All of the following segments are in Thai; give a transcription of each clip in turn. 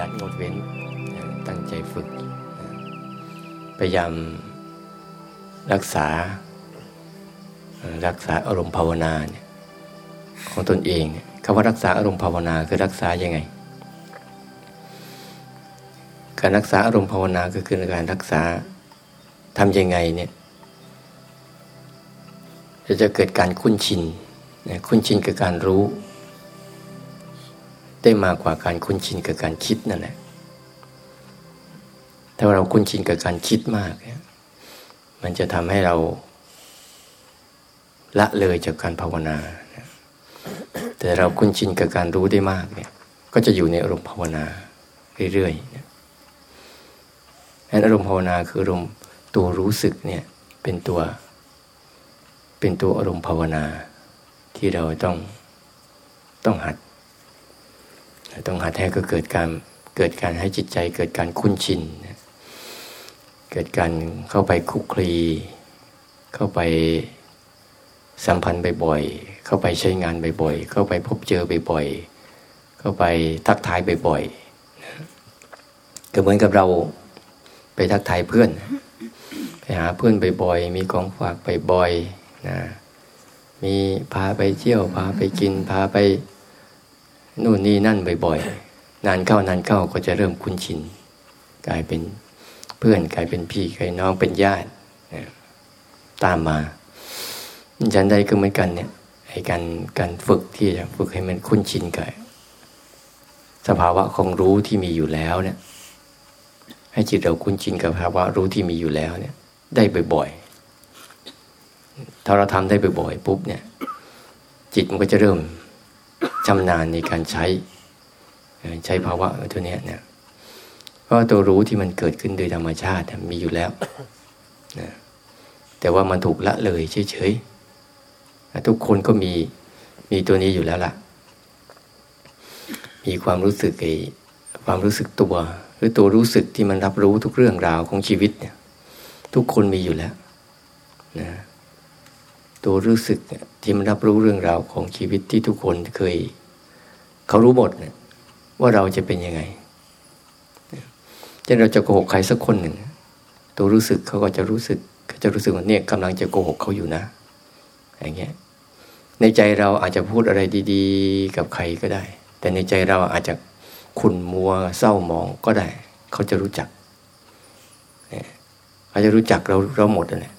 ยัดงดเว้น ตั้งใจฝึก พยายามรักษา รักษาอารมณ์ภาวนาเนี่ยของตนเองคำว่ารักษาอารมณ์ภาวนาคือรักษายังไง การรักษาอารมณ์ภาวนาก็คือการรักษาทำยังไงเนี่ยจะจะเกิดการคุ้นชินคุ้นชินกับการรู้ ได้มากกว่าการคุ้นชินกับการคิดนั่นแหละถ้าเราคุ้นชินกับการคิดมากเนี่ยมันจะทำให้เราละเลยจากการภาวนา แต่เราคุ้นชินกับการรู้ได้มากเนี่ยก็จะอยู่ในอารมณ์ภาวนาเรื่อยๆนั้นอารมณ์ภาวนาคืออารมณ์ตัวรู้สึกเนี่ยเป็นตัวเป็นตัวอารมณ์ภาวนาที่เราต้องต้องหัด ต้องหัดให้ก็เกิดการเกิดการให้จิตใจเกิดการคุ้นชิน เกิดการเข้าไปคุกคลี เข้าไปสัมพันธ์บ่อยๆ เข้าไปใช้งานบ่อยๆ เข้าไปพบเจอบ่อยๆ เข้าไปทักทายบ่อยๆ ก็เหมือนกับเราไปทักทายเพื่อน ไปหาเพื่อนบ่อยๆ มีของฝากบ่อยๆ นะ มีพาไปเที่ยว พาไปกิน พาไป นู่นนี่นั่นบ่อยๆ นานเข้านานเข้าก็จะเริ่มคุ้นชิน กลายเป็นเพื่อนกลายเป็นพี่กลายน้องเป็นญาติตามมาฉันได้ก็เหมือนกันเนี่ยไอ้การการฝึกที่จะฝึกให้มันคุ้นชินกับสภาวะของรู้ที่มีอยู่แล้วเนี่ย ให้จิตเราคุ้นชินกับภาวะรู้ที่มีอยู่แล้วเนี่ย ได้บ่อยๆถ้าเราทำได้บ่อยๆปุ๊บเนี่ย จิตมันก็จะเริ่ม ชำนาญในการใช้ใช้ภาวะตัวนี้เนี่ยเพราะตัวรู้ที่มันเกิดขึ้นโดยธรรมชาติมีอยู่แล้วนะแต่ว่ามันถูกละเลยเฉยๆทุกคนก็มีมีตัวนี้อยู่แล้วล่ะ มีความรู้สึกไอ้ความรู้สึกตัว หรือตัวรู้สึกที่มันรับรู้ทุกเรื่องราวของชีวิตเนี่ย ทุกคนมีอยู่แล้วนะ ตัวรู้สึกที่มันรับรู้เรื่องราวของชีวิตที่ทุกคนเคย เขารู้หมดเนี่ยว่าเราจะเป็นยังไงจะเราจะโกหกใครสักคนหนึ่ง ตัวรู้สึกเขาก็จะรู้สึกเขาจะรู้สึกว่าเนี่ยกำลังจะโกหกเขาอยู่นะ อย่างเงี้ยในใจเราอาจจะพูดอะไรดีๆ กับใครก็ได้ แต่ในใจเราอาจจะขุ่นมัวเศร้าหมองก็ได้ เขาจะรู้จักเขาจะรู้จักเราเราหมดเลย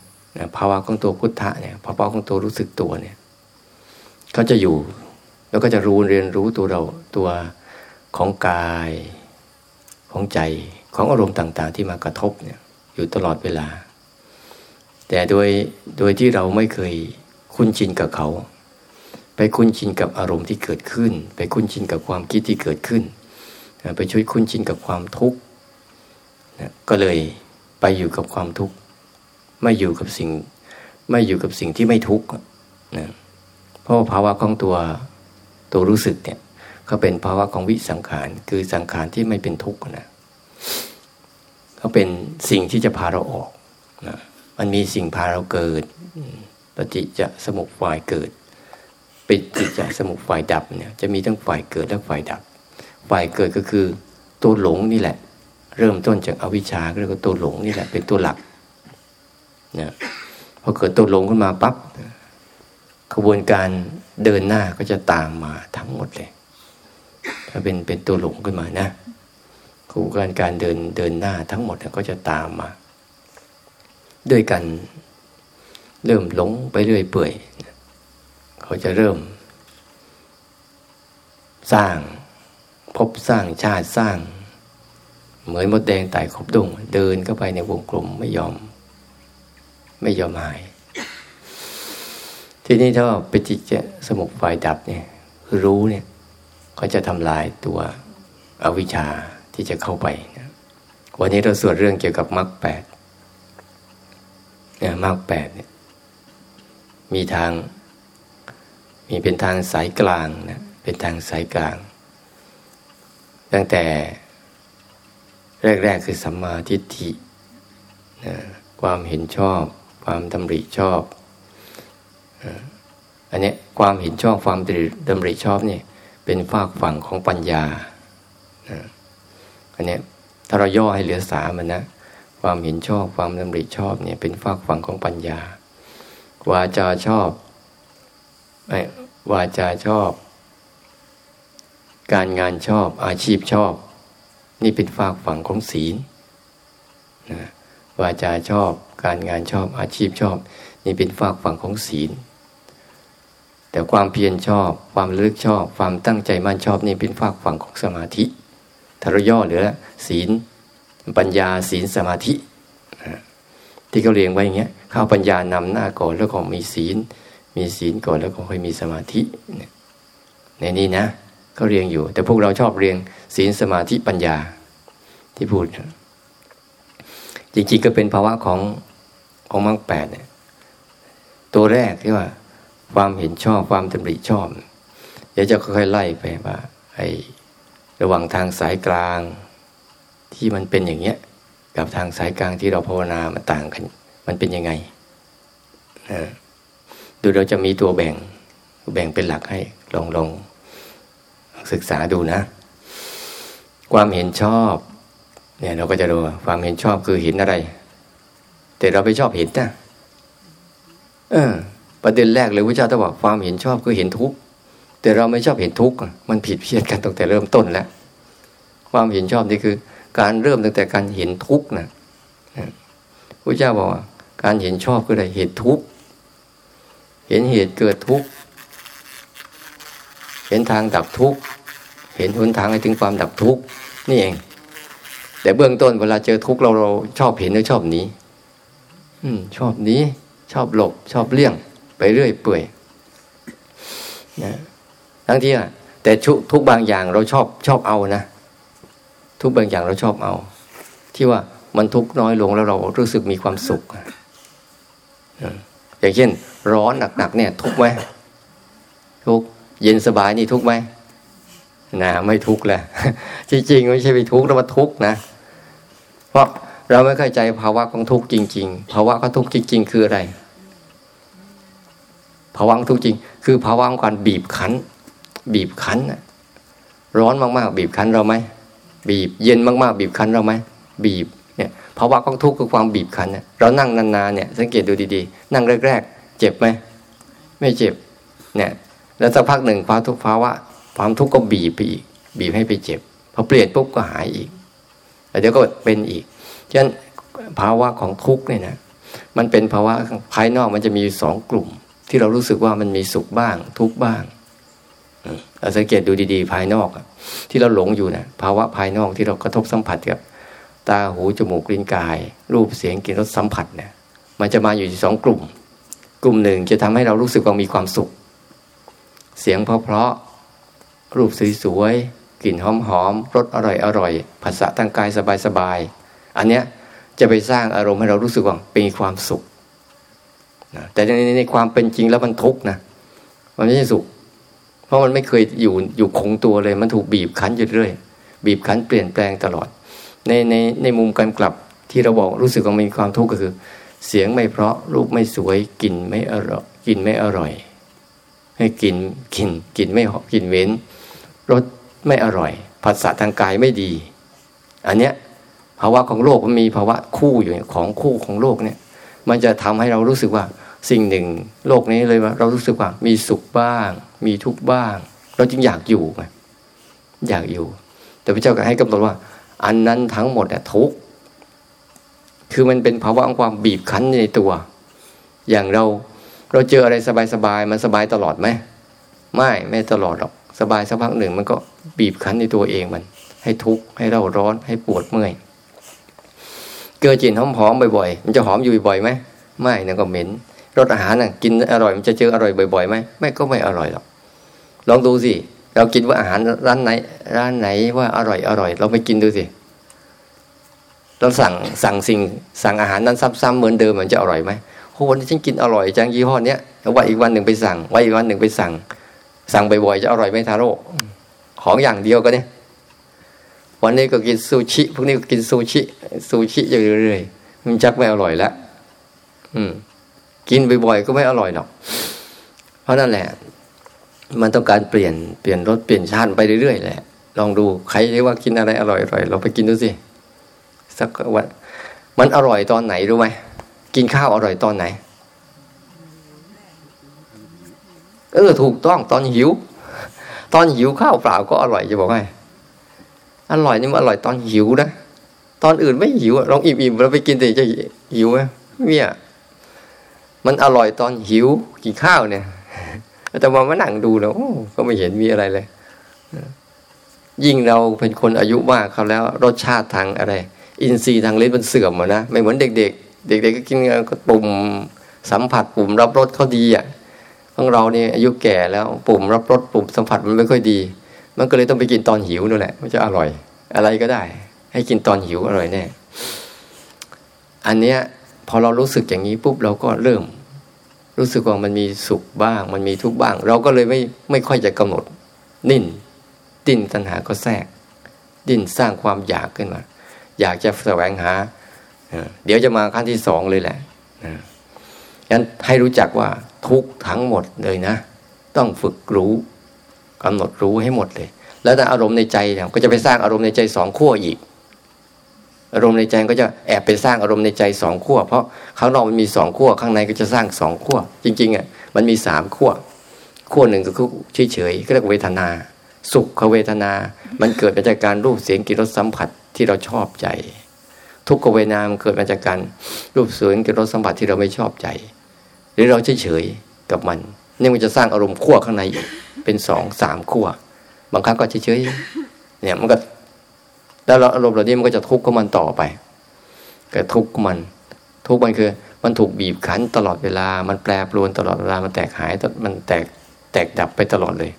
ภาวะของตัวพุทธะเนี่ยภาวะของตัวรู้สึกตัวเนี่ยเขาจะอยู่แล้วก็จะรู้เรียนรู้ตัวเราตัวของกายของใจของอารมณ์ต่าง ๆ ที่มากระทบเนี่ยอยู่ตลอดเวลา แต่โดยโดยที่เราไม่เคยคุ้นชินกับเขา ไปคุ้นชินกับอารมณ์ที่เกิดขึ้น ไปคุ้นชินกับความคิดที่เกิดขึ้น ไปช่วยคุ้นชินกับความทุกข์ก็เลยไปอยู่กับความทุกข์ ไม่อยู่กับสิ่ง ไม่อยู่กับสิ่งที่ไม่ทุกข์นะเพราะภาวะของตัวตัวรู้สึกเนี่ยเขาเป็นภาวะของวิสังขาร คือสังขารที่ไม่เป็นทุกข์นะเขาเป็นสิ่งที่จะพาเราออกนะมันมีสิ่งพาเราเกิดปฏิจจสมุปฝ่ายเกิดปิจิจสมุปฝ่ายดับเนี่ยจะมีทั้งฝ่ายเกิดและฝ่ายดับ ฝ่ายเกิดก็คือตัวหลงนี่แหละ เริ่มต้นจากอวิชชาเรียกว่าตัวหลงนี่แหละเป็นตัวหลัก นี่ยพอเกิดตัวหลงขึ้นมาปั๊บขบวนการเดินหน้าก็จะตามมาทั้งหมดเลย ถ้าเป็นเป็นตัวหลงขึ้นมานะขบวนการการเดินเดินหน้าทั้งหมดก็จะตามมา ด้วยกันเริ่มหลงไปเรื่อยเปื่อยเขาจะเริ่ม สร้างพบสร้างชาติสร้าง เหมือนมดแดงไต่ขบดง เดินเข้าไปในวงกลมไม่ยอม ไม่ยอมหาย ทีนี้ถ้าปจิจสมุกไฟดับเนี่ยรู้เนี่ยเขาจะทำลายตัวอวิชชาที่จะเข้าไปนะวันนี้เราสวดเรื่องเกี่ยวกับมรรคแปดเนี่ยมรรคแปดเนี่ยมีทาง มีเป็นทางสายกลางนะเป็นทางสายกลาง ตั้งแต่แรก ๆ คือสัมมาทิฏฐินะความเห็นชอบ ความดำริชอบอันนี้ความเห็นชอบความดำริชอบเนี่ยเป็นฝากฝั่งของปัญญาอันนี้ถ้าเราย่อให้เหลือสามันนะความเห็นชอบความดำริชอบเนี่ยเป็นฝากฝั่งของปัญญาวาจาชอบไม่วาจาชอบ การงานชอบอาชีพชอบ นี่เป็นฝากฝั่งของศีลนะ วาจาชอบ การงานชอบอาชีพชอบ นี่เป็นฝากฝั่งของศีล แต่ความเพียรชอบ ความลึกชอบ ความตั้งใจมั่นชอบนี่เป็นฝากฝั่งของสมาธิทารย่อเหลือศีล ปัญญาศีลสมาธิ ที่เขาเรียงไว้อย่างเงี้ยเข้าปัญญานำหน้าก่อนแล้วก็มีศีล มีศีลก่อนแล้วก็ค่อยมีสมาธิในนี้นะเขาเรียงอยู่ แต่พวกเราชอบเรียงศีลสมาธิปัญญาที่พูด จริงๆก็เป็นภาวะของของมรรคแปดเนี่ยตัวแรกที่ว่า ความเห็นชอบความตำริชอบ เดี๋ยวจะค่อยๆไล่ไปว่าไอ้ระหว่างทางสายกลาง ที่มันเป็นอย่างเงี้ยกับทางสายกลางที่เราภาวนามันต่างกัน มันเป็นยังไงนะดูเราจะมีตัวแบ่งแบ่งเป็นหลักให้ลองลองศึกษาดูนะ ความเห็นชอบ เนี่ยเราก็จะดูความเห็นชอบคือเห็นอะไร แต่เราไปชอบเห็นนะเออ ประเด็นแรกเลยพระเจ้าต้องบอกความเห็นชอบคือเห็นทุกข์แต่เราไม่ชอบเห็นทุกข์มันผิดเพี้ยนกันตั้งแต่เริ่มต้นแล้วความเห็นชอบนี่คือ การเริ่มตั้งแต่การเห็นทุกข์นะพระเจ้าบอกว่า การเห็นชอบคืออะไรเห็นทุกข์เห็นเหตุเกิดทุกข์เห็นทางดับทุกข์เห็นหนทางให้ถึงความดับทุกข์นี่เอง แต่เบื้องต้นเวลาเจอทุกข์เราเราชอบเห็นหรือชอบหนีอืม ชอบหนีชอบหลบ ชอบเลี่ยง ไปเรื่อยเปื่อยนะทั้งที่อะแต่ทุกบางอย่างเราชอบชอบเอานะทุกบางอย่างเราชอบเอา ที่ว่ามันทุกน้อยลงแล้วเรารู้สึกมีความสุขอย่างเช่น ร้อนหนักๆเนี่ย ทุกไหมทุกเย็นสบายนี่ทุกไหมนะไม่ทุกแหละจริงๆไม่ใช่ไปทุกแล้วมาทุกนะ เพราะเราไม่เข้าใจภาวะของทุกข์จริง ๆ ภาวะของทุกข์จริง ๆ คืออะไร ภาวะของทุกข์จริง คือภาวะของการบีบคั้น บีบคั้นร้อนมากๆ บีบคั้นเราไหมบีบเย็นมากๆ บีบคั้นเราไหมบีบเนี่ยภาวะของทุกข์คือความบีบคั้นเนี่ยเรานั่งนานๆเนี่ยสังเกตดูดีๆ นั่งแรก ๆ เจ็บไหมไม่เจ็บเนี่ยแล้วสักพักหนึ่งภาวะทุกภาวะความทุกข์ก็บีบไปอีก บีบให้ไปเจ็บพอเปลี่ยนปุ๊บก็หายอีก แล้วเดี๋ยวก็เป็นอีกฉะนั้นภาวะของทุกข์เนี่ยนะมันเป็นภาวะภายนอกมันจะมีสองกลุ่ม ที่เรารู้สึกว่ามันมีสุขบ้าง ทุกข์บ้างเราสังเกตดูดีๆ ภายนอกที่เราหลงอยู่นะภาวะภายนอกที่เรากระทบสัมผัสกับตาหูจมูกลิ้นกาย รูปเสียงกลิ่นรสสัมผัสเนี่ยมันจะมาอยู่สองกลุ่ม กลุ่มหนึ่งจะทำให้เรารู้สึกว่ามีความสุข เสียงเพราะๆรูปสวยๆ กลิ่นหอมๆรสอร่อยอร่อยภาษาทางกายสบายๆอันเนี้ยจะไปสร้างอารมณ์ให้เรารู้สึกว่าเป็นความสุขนะแต่ในในความเป็นจริงแล้วมันทุกข์นะมันไม่ใช่สุข เพราะมันไม่เคยอยู่อยู่คงตัวเลยมันถูกบีบคั้นอยู่เรื่อยบีบคั้นเปลี่ยนแปลงตลอด ในในในมุมการกลับที่เราบอกรู้สึกว่ามีความทุกข์ก็คือ เสียงไม่เพราะรูปไม่สวยกลิ่นไม่อร่อยกลิ่นไม่อร่อย ให้กินกินกินไม่หอมกลิ่นเว้นรส ไม่อร่อย ภาษาทางกายไม่ดี อันเนี้ยภาวะของโลกมันมีภาวะคู่อยู่ของคู่ของโลกเนี่ย มันจะทำให้เรารู้สึกว่าสิ่งหนึ่ง โลกนี้เลยว่า เรารู้สึกว่ามีสุขบ้าง มีทุกข์บ้าง เราจึงอยากอยู่ไงอยากอยู่ แต่พระเจ้าก็ให้กำหนดว่า อันนั้นทั้งหมดอะทุกข์คือมันเป็นภาวะของความบีบคั้นในตัว อย่างเราเราเจออะไรสบายๆมันสบายตลอดไหมไม่ไม่ตลอดหรอก สบายสักพักหนึ่ง มันก็บีบคั้นในตัวเองมัน ให้ทุกข์ให้เราร้อนให้ปวดเมื่อยเกิดจินหอมๆบ่อยๆ มันจะหอมอยู่บ่อยไหมไม่นั่นก็เหม็นรสอาหารน่ะกินอร่อยมันจะเจออร่อยบ่อยๆไหมไม่ก็ไม่อร่อยหรอกลองดูสิเรากินว่าอาหารร้านไหน ร้านไหนว่าอร่อยอร่อย เราไปกินดูสิเราสั่งสั่งสิ่งสั่งอาหารนั้นซ้ำๆเหมือนเดิมมันจะอร่อยไหมโอ้วันนี้ฉันกินอร่อยจังยี่ห้อเนี้ยแล้ววันอีกวันหนึ่งไปสั่งวันอีกวันหนึ่งไปสั่ง สั่งบ่อยๆจะอร่อยไหมทาโร่ของอย่างเดียวก็เนี่ย วันนี้ก็กินซูชิพวกนี้ก็กินซูชิ ซูชิอยู่เรื่อยๆมันจักไม่อร่อยแล้วอืม กินบ่อยๆก็ไม่อร่อยหรอก เพราะนั่นแหละ มันต้องการเปลี่ยนเปลี่ยนรสเปลี่ยนชาติไปเรื่อยๆแหละ ลองดูใครที่ว่ากินอะไรอร่อยอร่อยเราไปกินดูสิสักวันมันอร่อยตอนไหนรู้ไหมกินข้าวอร่อยตอนไหน เออถูกต้องตอนหิว ตอนหิวข้าวเปล่าก็อร่อยจะบอกให้อร่อยนี่มันอร่อยตอนหิวนะตอนอื่นไม่หิวลองอิ่มๆเราไปกินแต่จะหิวไหมเนี่ยมันอร่อยตอนหิวกินข้าวเนี่ย แต่มามานั่งดูแล้วก็ไม่เห็นมีอะไรเลยยิ่งเราเป็นคนอายุมากเขาแล้ว รสชาติทางอะไร อินทรีย์ทางลิ้นมันเสื่อมนะไม่เหมือนเด็ก ๆ เด็ก ๆ ก็กินก็ปุ่มสัมผัสปุ่มรับรสเขาดีอะ ของเราเนี่ยอายุแก่แล้วปุ่มรับรสปุ่มสัมผัสมันไม่ค่อยดี มันก็เลยต้องไปกินตอนหิวนั่นแหละมันจะอร่อย อะไรก็ได้ ให้กินตอนหิวอร่อยแน่อันเนี้ยพอเรารู้สึกอย่างนี้ปุ๊บเราก็เริ่ม รู้สึกว่ามันมีสุขบ้าง มันมีทุกข์บ้าง เราก็เลยไม่ไม่ค่อยจะกำหนด นิ่นดิ้นตัณหาก็แทรก ดิ้นสร้างความอยากขึ้นมา อยากจะแสวงหาเดี๋ยวจะมาขั้นที่สองเลยแหละงั้นให้รู้จักว่า ทุกทั้งหมดเลยนะ ต้องฝึกรู้กำหนดรู้ให้หมดเลย แล้วถ้าอารมณ์ในใจเนี่ยก็จะไปสร้างอารมณ์ในใจสองขั้วอีก อารมณ์ในใจก็จะแอบไปสร้างอารมณ์ในใจสองขั้วเพราะข้างนอกมันมีสองขั้วข้างในก็จะสร้างสองขั้วจริงๆอะมันมีสามขั้วขั้วหนึ่งก็คือเฉยๆก็เรียกเวทนา สุขเวทนา มันเกิดมาจากการรูปเสียงกลิ่นรสสัมผัสที่เราชอบใจ ทุกขเวทนามันเกิดมาจากการรูปเสวยงกับรสสัมผัสที่เราไม่ชอบใจ รือเราเฉยๆกับมันนี่มันจะสร้างอารมณ์ขั้วข้างในอีกเป็นสองสามขั้วบางครั้งก็เฉยๆเนี่ยมันก็แล้วอารมณ์เหล่านี้มันก็จะทุกข์กับมันต่อไปก็ทุกข์มัน ทุกข์มันคือ มันถูกบีบคั้นตลอดเวลา มันแปรปรวนตลอดเวลามันแตกหายมันแตกแตกดับไปตลอดเลย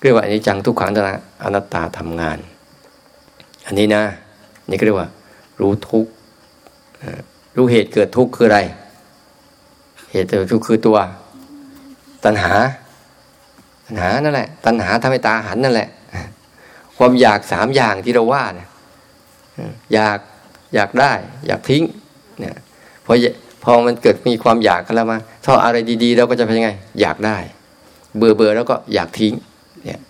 เรียกว่าอันนี้จังทุกขังอนัตตาทำงาน อันนี้นะ นี่ก็เรียกว่า รู้ทุกข์รู้เหตุเกิดทุกข์คืออะไร เหตุทุกคือตัว ตัณหา ตัณหานั่นแหละ ตัณหาทำให้ตาหันนั่นแหละ ความอยากสามอย่างที่เราว่าเนี่ยอยากอยากได้ อยากทิ้งเนี่ยพอพอมันเกิดมีความอยากกันแล้วมาถ้าอะไรดีๆเราก็จะเป็นยังไง อยากได้ เบื่อเบื่อแล้วก็อยากทิ้งเนี่ย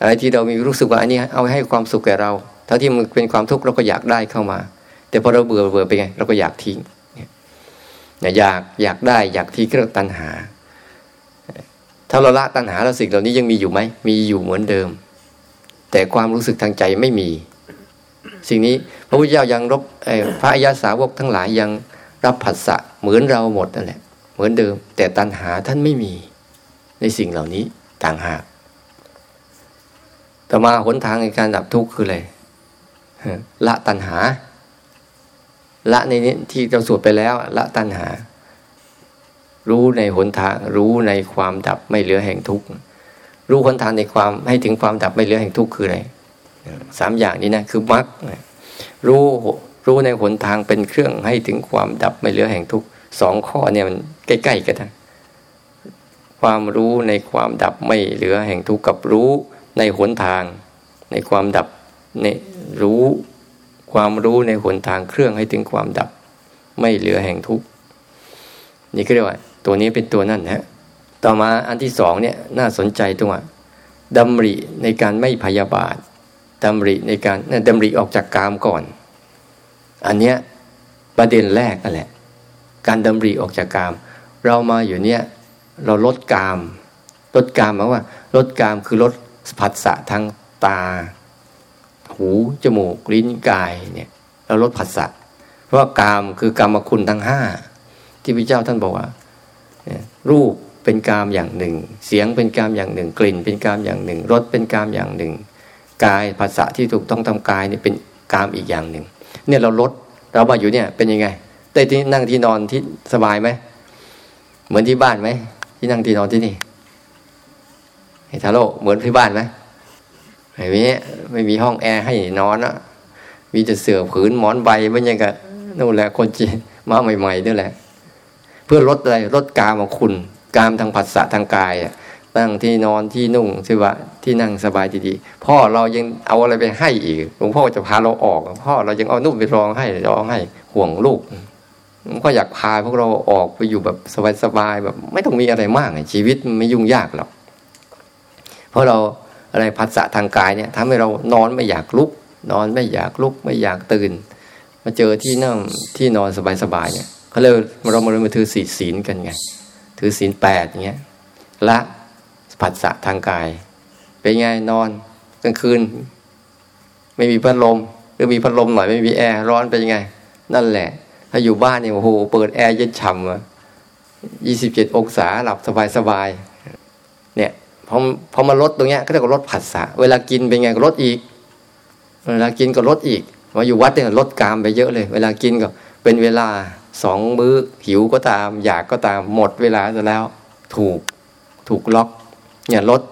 อะไรที่เรามีรู้สึกว่าอันนี้เอาให้ความสุขแก่เราถ้าที่มันเป็นความทุกข์เราก็อยากได้เข้ามา แต่พอเราเบื่อเบื่อไปไงเราก็อยากทิ้ง อยากอยากได้อยากทิ้งเรื่องตัณหา ถ้าเราละตัณหาแล้วสิ่งเหล่านี้ยังมีอยู่ไหมมีอยู่เหมือนเดิม แต่ความรู้สึกทางใจไม่มี สิ่งนี้พระพุทธเจ้ายังรบพระอายาสาวกทั้งหลายยังรับผัสสะเหมือนเราหมดนั่นแหละ เหมือนเดิม แต่ตัณหาท่านไม่มีในสิ่งเหล่านี้ต่างหากต่อมาหนทางในการดับทุกข์คืออะไรละตัณหา ละในนี้ที่เราสวดไปแล้วละตัณหา รู้ในหนทาง รู้ในความดับไม่เหลือแห่งทุกข์รู้หนทางในความให้ถึงความดับไม่เหลือแห่งทุกข์คืออะไรสามอย่างนี้นะคือมรรครู้รู้ในหนทางเป็นเครื่องให้ถึงความดับไม่เหลือแห่งทุกข์สองข้อเนี่ยมันใกล้ๆกันนะความรู้ในความดับไม่เหลือแห่งทุกข์กับรู้ในหนทาง ในความดับในรู้ ความรู้ในหนทางเครื่องให้ถึงความดับ ไม่เหลือแห่งทุกข์นี่ก็เรียกว่า ตัวนี้เป็นตัวนั่นนะต่อมาอันที่สองเนี่ยน่าสนใจตรงว่าดำริในการไม่พยาบาทดำริในการดำริออกจากกามก่อน อันเนี้ยประเด็นแรกนั่นแหละ การดำริออกจากกาม เรามาอยู่เนี่ยเราลดกาม ลดกามหมายว่า ลดกามคือลดผัสสะทางตา หูจมูกลิ้นกายเนี่ยเราลดผัสสะเพราะกามคือกรรมคุณทั้งห้าที่พระเจ้าท่านบอกว่ารูปเป็นกามอย่างหนึ่ง เสียงเป็นกามอย่างหนึ่ง กลิ่นเป็นกามอย่างหนึ่งรสเป็นกามอย่างหนึ่ง กายภาษาที่ถูกต้องทำกายเนี่ยเป็นกามอีกอย่างหนึ่ง เนี่ยเราลดเรามาอยู่เนี่ยเป็นยังไงได้ที่นั่งที่นอนที่สบายไหมเหมือนที่บ้านไหมที่นั่งที่นอนที่นี่เฮทาโร่เหมือนที่บ้านไหม ไม่มีไม่มีห้องแอร์ให้นอนอะมีแต่เสื่อผืนหมอนใบไม่ยังกับนู่นแหละคนจีนมาใหม่ๆนี่แหละ เพื่อลดอะไรลดกามของคุณกามทางผัสสะทางกายอะนั่งที่นอนที่นุ่งสิวะที่นั่งสบายดีๆพ่อเรายังเอาอะไรไปให้อีกหลวงพ่อจะพาเราออก พ่อเรายังเอานุ่มไปรองให้รองให้ห่วงลูกก็อยากพาพวกเราออกไปอยู่แบบสบายๆแบบ ไม่ต้องมีอะไรมากชีวิตไม่ยุ่งยากหรอกเพราะเรา อะไรผัสสะทางกายเนี่ยทำให้เรานอนไม่อยากลุก นอนไม่อยากลุกไม่อยากตื่น มาเจอที่นั่งที่นอนสบายๆเนี่ยเขาเลยเรามาเริ่มมาถือศีลศีลกันไงถือศีลแปดอย่างเงี้ยละผัสสะทางกาย เป็นไงนอนกลางคืน ไม่มีพัดลมหรือมีพัดลมหน่อยไม่มีแอร์ร้อนเป็นยังไง นั่นแหละ ถ้าอยู่บ้านเนี่ยโอ้โหเปิดแอร์เย็นฉ่ำอะยี่สิบเจ็ดองศาหลับสบายสบายเนี่ย พอพอมาลดตรงเนี้ยก็เรียกว่าลดผัสสะเวลากินเป็นไงก็ลดอีก เวลากินก็ลดอีกมาอยู่วัดเนี่ยลดกามไปเยอะเลย เวลากินก็เป็นเวลาสองมื้อหิวก็ตาม อยากก็ตามหมดเวลาแล้ว ถูกถูกล็อกเนี่ยลด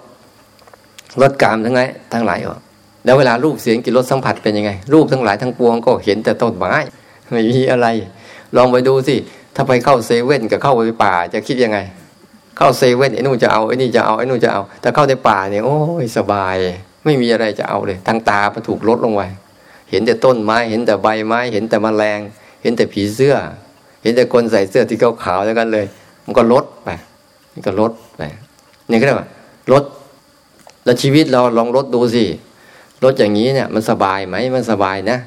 ลดกามทั้งไงทั้งหลายออกแล้วเวลารูปเสียงกลิ่นรสสัมผัสเป็นยังไง รูปทั้งหลายทั้งปวงก็เห็นแต่ต้นไม้ไม่มีอะไร ลองไปดูสิถ้าไปเข้าเซเว่นกับเข้าไปป่าจะคิดยังไง เข้าเซเว่นไอ้นู่นจะเอาไอ้นี่จะเอาไอ้นู่นจะเอาแต่เข้าในป่าเนี่ยโอ้ยสบาย ไม่มีอะไรจะเอาเลยทางตามันถูกลดลงไปเห็นแต่ต้นไม้เห็นแต่ใบไม้ เห็นแต่แมลง เห็นแต่ผีเสื้อ เห็นแต่คนใส่เสื้อที่ขาวๆแล้วกันเลย มันก็ลดไปมันก็ลดไปนี่ก็เรียกว่าลดแล้วชีวิตเราลองลดดูสิลดอย่างนี้เนี่ยมันสบายไหมมันสบายนะ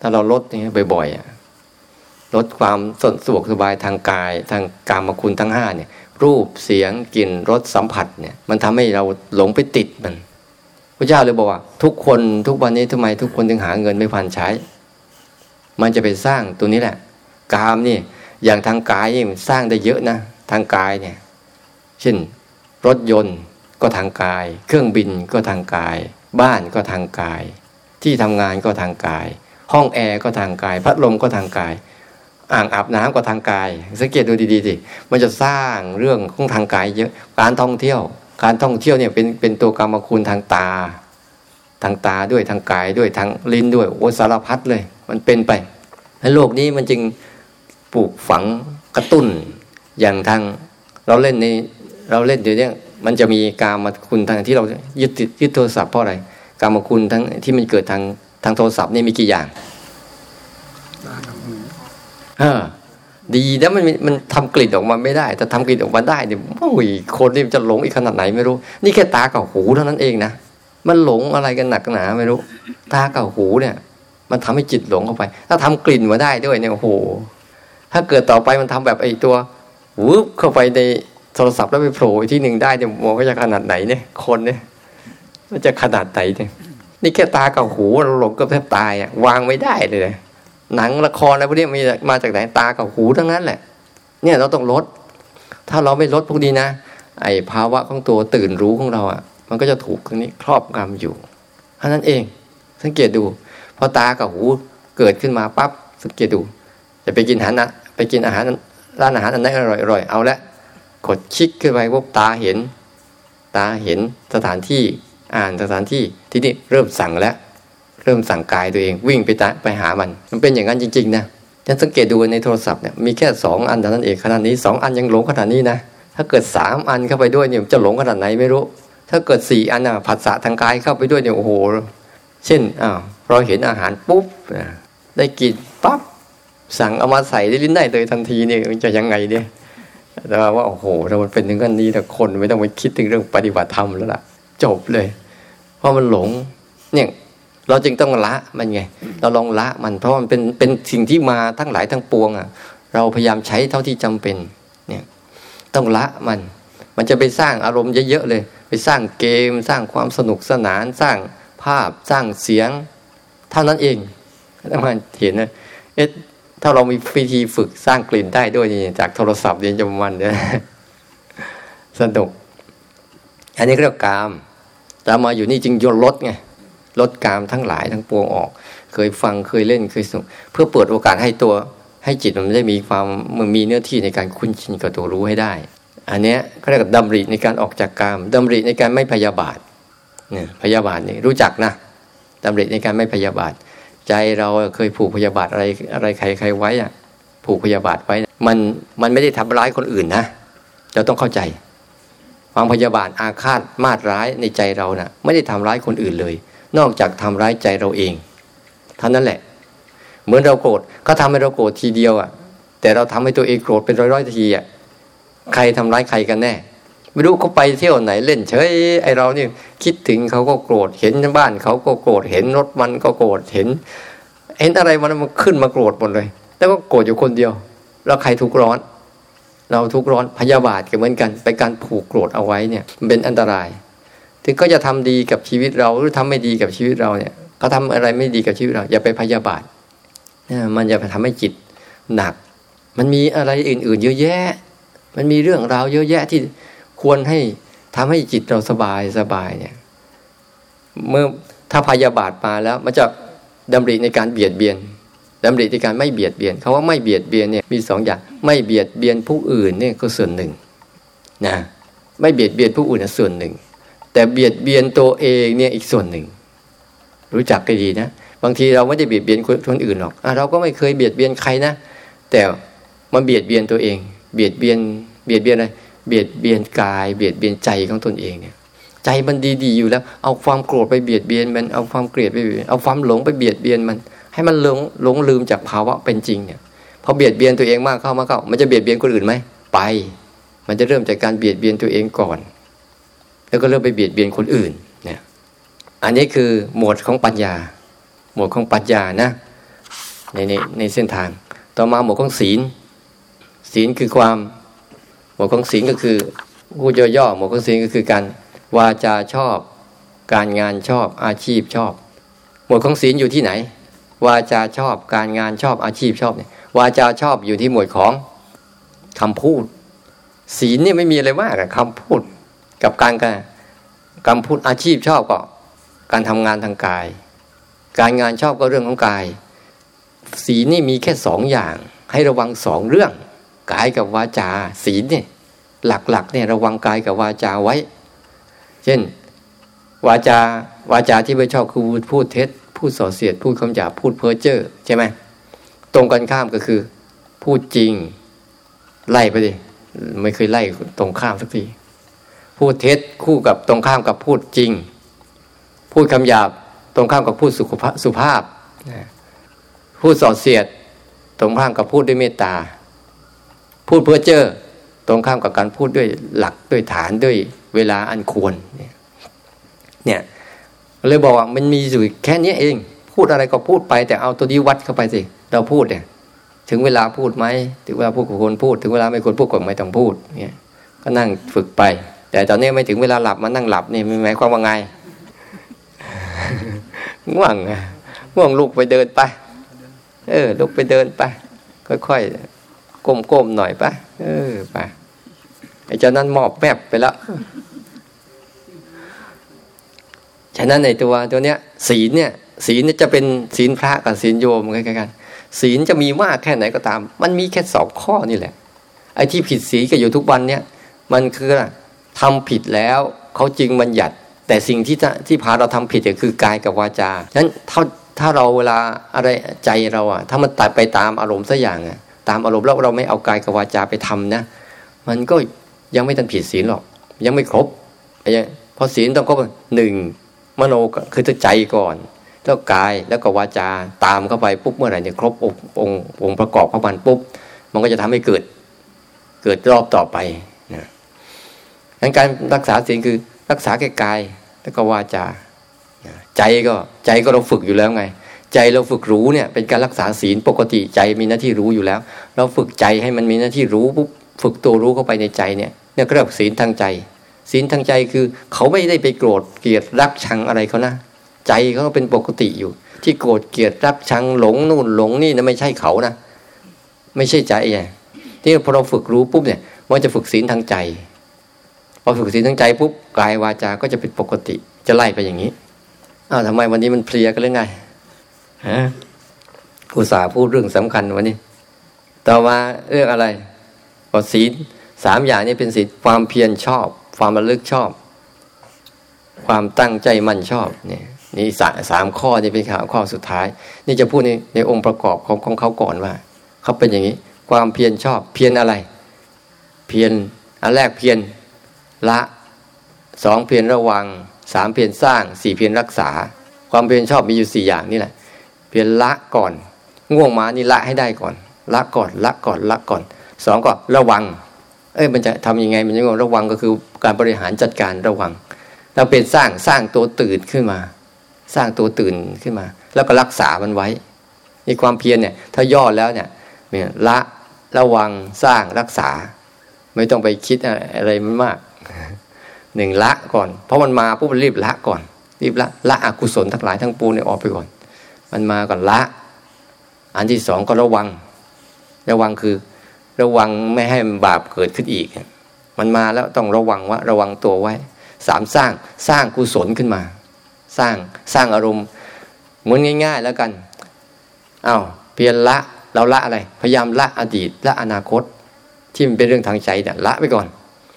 ถ้าเราลดอย่างนี้บ่อยๆลดความสนสวกสบายทางกาย ทางกามคุณทั้งห้าเนี่ย รูปเสียงกลิ่นรสสัมผัสเนี่ย มันทำให้เราหลงไปติดมันพระเจ้าเลยบอกว่า ทุกคนทุกวันนี้ทำไมทุกคนถึงหาเงินไม่พันใช้ มันจะไปสร้างตัวนี้แหละ กามนี่อย่างทางกายนี่สร้างได้เยอะนะ ทางกายเนี่ย เช่น รถยนต์ก็ทางกาย เครื่องบินก็ทางกาย บ้านก็ทางกาย ที่ทำงานก็ทางกาย ห้องแอร์ก็ทางกาย พัดลมก็ทางกาย อ่างอาบน้ำก็ทางกาย สังเกตดูดีๆสิมันจะสร้างเรื่องของทางกายเยอะการท่องเที่ยว การท่องเที่ยวเนี่ยเป็นเป็นตัวกรรมคุณทางตา ทางตาด้วยทางกายด้วยทางลิ้นด้วยโอสารพัดเลย มันเป็นไปในโลกนี้มันจึงปลูกฝังกระตุ้นอย่างทางเราเล่นในเราเล่นเดี๋ยวนี้มันจะมีการมาคุณทางที่เรายึดติดยึดโทรศัพท์เพราะอะไรการมาคุณทั้งที่มันเกิดทางทางโทรศัพท์นี่มีกี่อย่าง เออ ดีแล้วมันมันทำกลิ่นออกมาไม่ได้ แต่ทำกลิ่นออกมาได้เนี่ยโอ้ยคนนี่จะหลงอีกขนาดไหนไม่รู้ นี่แค่ตากับหูเท่านั้นเองนะมันหลงอะไรกันหนักหนาไม่รู้ ตากับหูเนี่ย มันทำให้จิตหลงเข้าไป ถ้าทำกลิ่นมาได้ด้วยเนี่ยโอ้โหถ้าเกิดต่อไปมันทำแบบไอ้ตัววืบเข้าไปในโทรศัพท์แล้วไปโผล่ที่หนึ่งได้เนี่ยมองว่าจะขนาดไหนเนี่ย คนเนี่ยมันจะขนาดไหนเนี่ยนี่แค่ตากับหูเราหลงก็แทบตายอะวางไม่ได้เลย หนังละครอะไรพวกนี้มีมาจากไหนตากับหูทั้งนั้นแหละ เนี่ยเราต้องลด ถ้าเราไม่ลดพวกนี้นะ ไอ้ภาวะของตัวตื่นรู้ของเราอะ มันก็จะถูกตรงนี้ครอบงำอยู่เท่านั้นเอง สังเกตดู พอตากับหูเกิดขึ้นมาปั๊บสังเกตดู จะไปกินอาหารนะไปกินอาหารร้านอาหารอันไหนอร่อยๆเอาละกดชิกขึ้นไปพวกตาเห็น ตาเห็นสถานที่อ่านสถานที่ที่นี่เริ่มสั่งแล้ว เริ่มสั่งกายตัวเองวิ่งไปตาไปหามัน มันเป็นอย่างนั้นจริงๆนะฉันสังเกตดูในโทรศัพท์เนี่ยมีแค่สองอันเท่านั้นเองขนาดนี้สองอันยังหลงขนาดนี้นะถ้าเกิดสามอันเข้าไปด้วยเนี่ยจะหลงขนาดไหนไม่รู้ ถ้าเกิดสี่อันอะผัสสะทางกายเข้าไปด้วยเนี่ยโอ้โหเช่นอ้าวเราเห็นอาหารปุ๊บได้กินปั๊บสั่งเอามาใส่ได้ลิ้นได้เลยทันทีเนี่ยจะยังไงเนี่ยแต่ว่าโอ้โหถ้ามันเป็นถึงขั้นนี้แต่คนไม่ต้องไปคิดถึงเรื่องปฏิบัติธรรมแล้วล่ะ จบเลย เพราะมันหลงเนี่ย เราจึงต้องละมันไง เราลองละมันเพราะมันเป็นเป็นสิ่งที่มาทั้งหลายทั้งปวงอะ เราพยายามใช้เท่าที่จำเป็นเนี่ยต้องละมัน มันจะไปสร้างอารมณ์เยอะๆเลย ไปสร้างเกม สร้างความสนุกสนาน สร้างภาพสร้างเสียง เท่านั้นเองแล้วมันเห็นนะเอ๊ะถ้าเรามีวิธีฝึกสร้างกลิ่นได้ด้วยนี่จากโทรศัพท์เรียนจำวันเนี่ยสนุก อันนี้เรียกกามแต่มาอยู่นี่จึงยนลดไง ลดกามทั้งหลายทั้งปวงออก เคยฟังเคยเล่นเคยสนุกเพื่อเปิดโอกาสให้ตัวให้จิตมันได้มีความมันมีเนื้อที่ในการคุ้นชินกับตัวรู้ให้ได้ อันเนี้ยเขาเรียกดำริในการออกจากกามดำริในการไม่พยาบาทเนี่ยพยาบาทนี่รู้จักนะดำริในการไม่พยาบาท ใจเราเคยผูกพยาบาทอะไรอะไรใครใครไว้อะผูกพยาบาทไว้มันมันไม่ได้ทำร้ายคนอื่นนะเราต้องเข้าใจความพยาบาทอาฆาตมาดร้ายในใจเรานะ่ะ ไม่ได้ทำร้ายคนอื่นเลย นอกจากทำร้ายใจเราเองเท่านั้นแหละ เหมือนเราโกรธเขาทาให้เราโกรธทีเดียวอะ่ะ แต่เราทำให้ตัวเองโกรธเป็นร้อยๆทีอะ่ะใครทำร้ายใครกันแน่ไม่รู้เขาไปเที่ยวไหนเล่นเฉยไอเรานี่คิดถึงเขาก็โกรธเห็นบ้านเขาก็โกรธเห็นรถมันก็โกรธเห็น เห็นอะไรมันมันขึ้นมาโกรธหมดเลย แล้วก็โกรธอยู่คนเดียว แล้วใครทุกร้อน เราทุกร้อนพยาบาทก็เหมือนกัน ไปการผูกโกรธเอาไว้เนี่ยมันเป็นอันตราย ถึงก็จะทำดีกับชีวิตเราหรือทำไม่ดีกับชีวิตเราเนี่ยเขาทาอะไรไม่ดีกับชีวิตเรา อย่าไปพยาบาทนี่ยมันจะไปทำให้จิตหนัก มันมีอะไรอื่น ๆ เยอะแยะ มันมีเรื่องราวเยอะแยะที่ควรให้ทำให้จิตเราสบายสบายเนี่ยเมื่อถ้าพยาบาทมาแล้ว มันจะดำริในการเบียดเบียนดำริในการไม่เบียดเบียนเขาว่าไม่เบียดเบียนเนี่ยมีสองอย่าง ไม่เบียดเบียนผู้อื่นเนี่ยก็ส่วนหนึ่งนะไม่เบียดเบียนผู้อื่นส่วนหนึ่ง แต่เบียดเบียนตัวเองเนี่ยอีกส่วนหนึ่ง รู้จักกันดีนะบางทีเราไม่ได้เบียดเบียนคนอื่นหรอกอเราก็ไม่เคยเบียดเบียนใครนะแต่มันเบียดเบียนตัวเอง เบียดเบียนเบียดเบียนอะไรเบียดเบียนกาย เบียดเบียนใจของตนเองเนี่ยใจมันดีๆอยู่แล้ว เอาความโกรธไปเบียดเบียนมันเอาความเกลียดไปเอาความหลงไปเบียดเบียนมัน ให้มันหลงหลงลืมจากภาวะเป็นจริงเนี่ยพอเบียดเบียนตัวเองมากเข้ามากเข้ามันจะเบียดเบียนคนอื่นไหมไป มันจะเริ่มจากการเบียดเบียนตัวเองก่อน แล้วก็เริ่มไปเบียดเบียนคนอื่นเนี่ยอันนี้คือหมวดของปัญญา หมวดของปัญญานะในในในเส้นทาง ต่อมาหมวดของศีล ศีลคือความ หมวดของศีลก็คือพูดย่อๆหมวดของศีลก็คือการวาจาชอบ การงานชอบอาชีพชอบ หมวดของศีลอยู่ที่ไหน วาจาชอบการงานชอบอาชีพชอบเนี่ยวาจาชอบอยู่ที่หมวดของคำพูด ศีลเนี่ยไม่มีอะไรมากอะคำพูด กับการการคำพูดอาชีพชอบก็การทำงานทางกาย การงานชอบก็เรื่องของกาย ศีลนี่มีแค่สองอย่าง ให้ระวังสองเรื่อง กายกับวาจา ศีลเนี่ยหลักๆเนี่ยระวังกายกับวาจาไว้ เช่น วาจาวาจาที่ไม่ชอบคือพูดเท็จ พูดส่อเสียด พูดคำหยาพูดเพ้อเจ้อใช่ไหมตรงกันข้ามก็คือ พูดจริง ไล่ไปดิไม่เคยไล่ตรงข้ามสักที พูดเท็จคู่กับตรงข้ามกับพูดจริง พูดคำหยาบตรงข้ามกับพูดสุภาพ พูดส่อเสียด ตรงข้ามกับพูดด้วยเมตตา พูดเพื่อเจอตรงข้ามกับการพูดด้วยหลักด้วยฐานด้วยเวลาอันควรเนี่ยเลยบอกว่ามันมีอยู่แค่นี้เอง พูดอะไรก็พูดไป แต่เอาตัวนี้วัดเข้าไปสิเราพูดเนี่ยถึงเวลาพูดไหมถึงเวลาพูดกับคนพูด ถึงเวลาไม่ควรพูดก็ไม่ต้องพูดเนี่ยก็นั่งฝึกไป แต่ตอนนี้ไม่ถึงเวลาหลับมานั่งหลับนี่หมายความว่าไงง่วงง่วงลุกไปเดินไป เออ ลุกไปเดินไป ค่อยๆก้มๆหน่อยปะเออไปไอ้เจ้านั้นหมอบแมบไปแล้วฉะนั้นในตัวตัวเนี้ย ศีลเนี่ย ศีลจะเป็นศีลพระกับศีลโยมคล้ายกันศีลจะมีมากแค่ไหนก็ตาม มันมีแค่สองข้อนี่แหละ ไอ้ที่ผิดศีลก็อยู่ทุกวันเนี่ย มันคือ ทำผิดแล้วเขาจริงบัญญัติ แต่สิ่งที่ที่พาเราทำผิดก็คือกายกับวาจาฉะนั้นถ้าถ้าเราเวลาอะไรใจเราอะถ้ามันตัดไปตามอารมณ์สักอย่างอะตามอารมณ์แล้วเราไม่เอากายกับวาจาไปทำนะ มันก็ยังไม่ทันผิดศีลหรอก ยังไม่ครบเพราะศีลต้องครบหนึ่งมโนคือตัวใจก่อนแล้วกายแล้วก็วาจาตามเข้าไปปุ๊บเมื่อไหร่เนี่ยครบองค์องค์ประกอบของมันปุ๊บ มันก็จะทำให้เกิด เกิดรอบต่อไป นะดังการรักษาศีลคือรักษาแก่กายแล้วก็วาจาใจก็ใจก็เราฝึกอยู่แล้วไง ใจเราฝึกรู้เนี่ยเป็นการรักษาศีลปกติใจมีหน้าที่รู้อยู่แล้ว เราฝึกใจให้มันมีหน้าที่รู้ปุ๊บฝึกตัวรู้เข้าไปในใจเนี่ยเนี่ยก็เรียกศีลทางใจ ศีลทางใจคือ เขาไม่ได้ไปโกรธเกลียดรักชังอะไรเขานะใจเขาเป็นปกติอยู่ ที่โกรธเกลียดรักชังหลงนู่นหลงนี่นะไม่ใช่เขานะ ไม่ใช่ใจไงที่พอเราฝึกรู้ปุ๊บเนี่ยมันจะฝึกศีลทางใจ พอฝึกศีลทางใจปุ๊บกายวาจาก็จะเป็นปกติจะไล่ไปอย่างนี้อ้าวทำไมวันนี้มันเพลียกันหรือไงฮะอุตส่าห์พูดเรื่องสำคัญวันนี้ ต่อมาเรื่องอะไรก็ศีลสามอย่างนี้เป็นศีลความเพียรชอบ ความระลึกชอบ ความตั้งใจมั่นชอบเนี่ยนี่สาสามข้อนี่เป็นข้อข้อสุดท้าย นี่จะพูดในในองค์ประกอบของของเขาก่อนว่าเขาเป็นอย่างนี้ ความเพียรชอบ เพียรอะไร เพียรอันแรกเพียร ละสองเพียรระวังสามเพียรสร้างสี่เพียรรักษา ความเพียรชอบมีอยู่สี่อย่างนี่แหละ เพียรละก่อน ง่วงมานี่ละให้ได้ก่อน ละก่อนละก่อนละก่อนสองก็ระวัง เอ้ยมันจะทํำยังไงมันจะง่วงระวังก็คือการบริหารจัดการระวัง เราเป็นสร้างสร้างตัวตื่นขึ้นมา สร้างตัวตื่นขึ้นมา แล้วก็รักษามันไว้ในความเพียรเนี่ย ถ้าย่อแล้วเนี่ยเนี่ยละระวังสร้างรักษา ไม่ต้องไปคิดอะไรมันมาก หนึ่งละก่อน เพราะมันมาปุ๊บรีบละก่อน รีบละละอกุศลทั้งหลายทั้งปูเนี่ยออกไปก่อน มันมาก่อนละ อันที่สองก็ระวัง ระวังคือ ระวังไม่ให้มันบาปเกิดขึ้นอีก มันมาแล้วต้องระวังว่าระวังตัวไว้สามสร้างสร้างกุศลขึ้นมา สร้างสร้างอารมณ์เหมือนง่าย ๆ แล้วกันอา้าวเพียรละเราละอะไร พยายามละอดีตละอนาคต ที่มันเป็นเรื่องทางใจเนี่ยละไปก่อน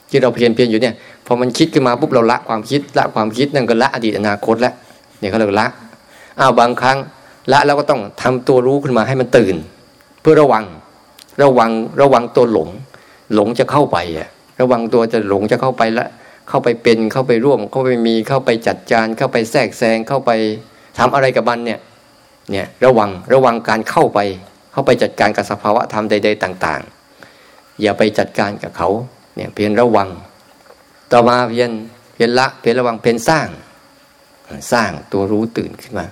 ที่เราเพียรเพียรอยู่เนี่ย พอมันคิดขึ้นมาปุ๊บเราละความคิดละความคิดนั่นก็ละอดีตอนาคตแล้วเนี่ยเขาเรียกละอ้าวบางครั้งละแล้วก็ต้องทำตัวรู้ขึ้นมาให้มันตื่น เพื่อระวังระวังระวังตัวหลง หลงจะเข้าไปอะระวังตัวจะหลงจะเข้าไปละเข้าไปเป็นเข้าไปร่วม เข้าไปมีเข้าไปจัดจานเข้าไปแทรกแซงเข้าไปทำอะไรกับมันเนี่ยเนี่ยระวังระวังการเข้าไป เข้าไปจัดการกับสภาวะธรรมใด ๆ ต่าง ๆ อย่าไปจัดการกับเขาเนี่ยเพียรระวัง ต่อมาเพียรเพียรละเพียรระวังเพียรสร้าง สร้างตัวรู้ตื่นขึ้นมา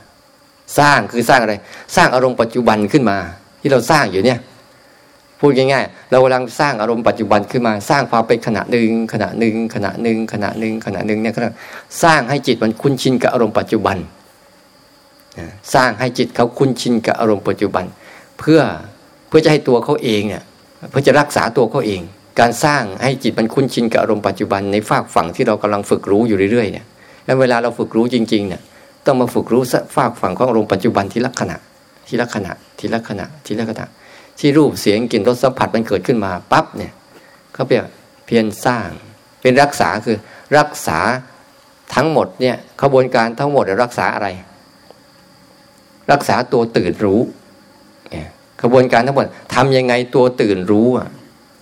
สร้างคือสร้างอะไร สร้างอารมณ์ปัจจุบันขึ้นมา ที่เราสร้างอยู่เนี่ยพูดง่ายๆ เรากำลังสร้างอารมณ์ปัจจุบันขึ้นมา สร้างความเป็นขณะหนึ่งขณะหนึ่งขณะหนึ่งขณะหนึ่งขณะหนึ่งเนี่ยก็สร้างให้จิตมันคุ้นชินกับอารมณ์ปัจจุบัน สร้างให้จิตเขาคุ้นชินกับอารมณ์ปัจจุบัน เพื่อเพื่อจะให้ตัวเขาเองเนี่ยเพื่อจะรักษาตัวเขาเอง การสร้างให้จิตมันคุ้นชินกับอารมณ์ปัจจุบันในฝากฝั่งที่เรากำลังฝึกรู้อยู่เรื่อยๆเนี่ยแล้วเวลาเราฝึกรู้จริงๆเนี่ยต้องมาฝึกรู้ฝากฝั่งของอารมณ์ปัจจุบันทีละขณะทีละขณะทีละขณะทีละขณะ ที่รูปเสียงกลิ่นรสสัมผัสมันเกิดขึ้นมาปั๊บเนี่ยเขาเพียเพียรสร้าง เป็นรักษาคือรักษาทั้งหมดเนี่ยขบวนการทั้งหมดรักษาอะไร รักษาตัวตื่นรู้กระบวนการทั้งหมดทำยังไงตัวตื่นรู้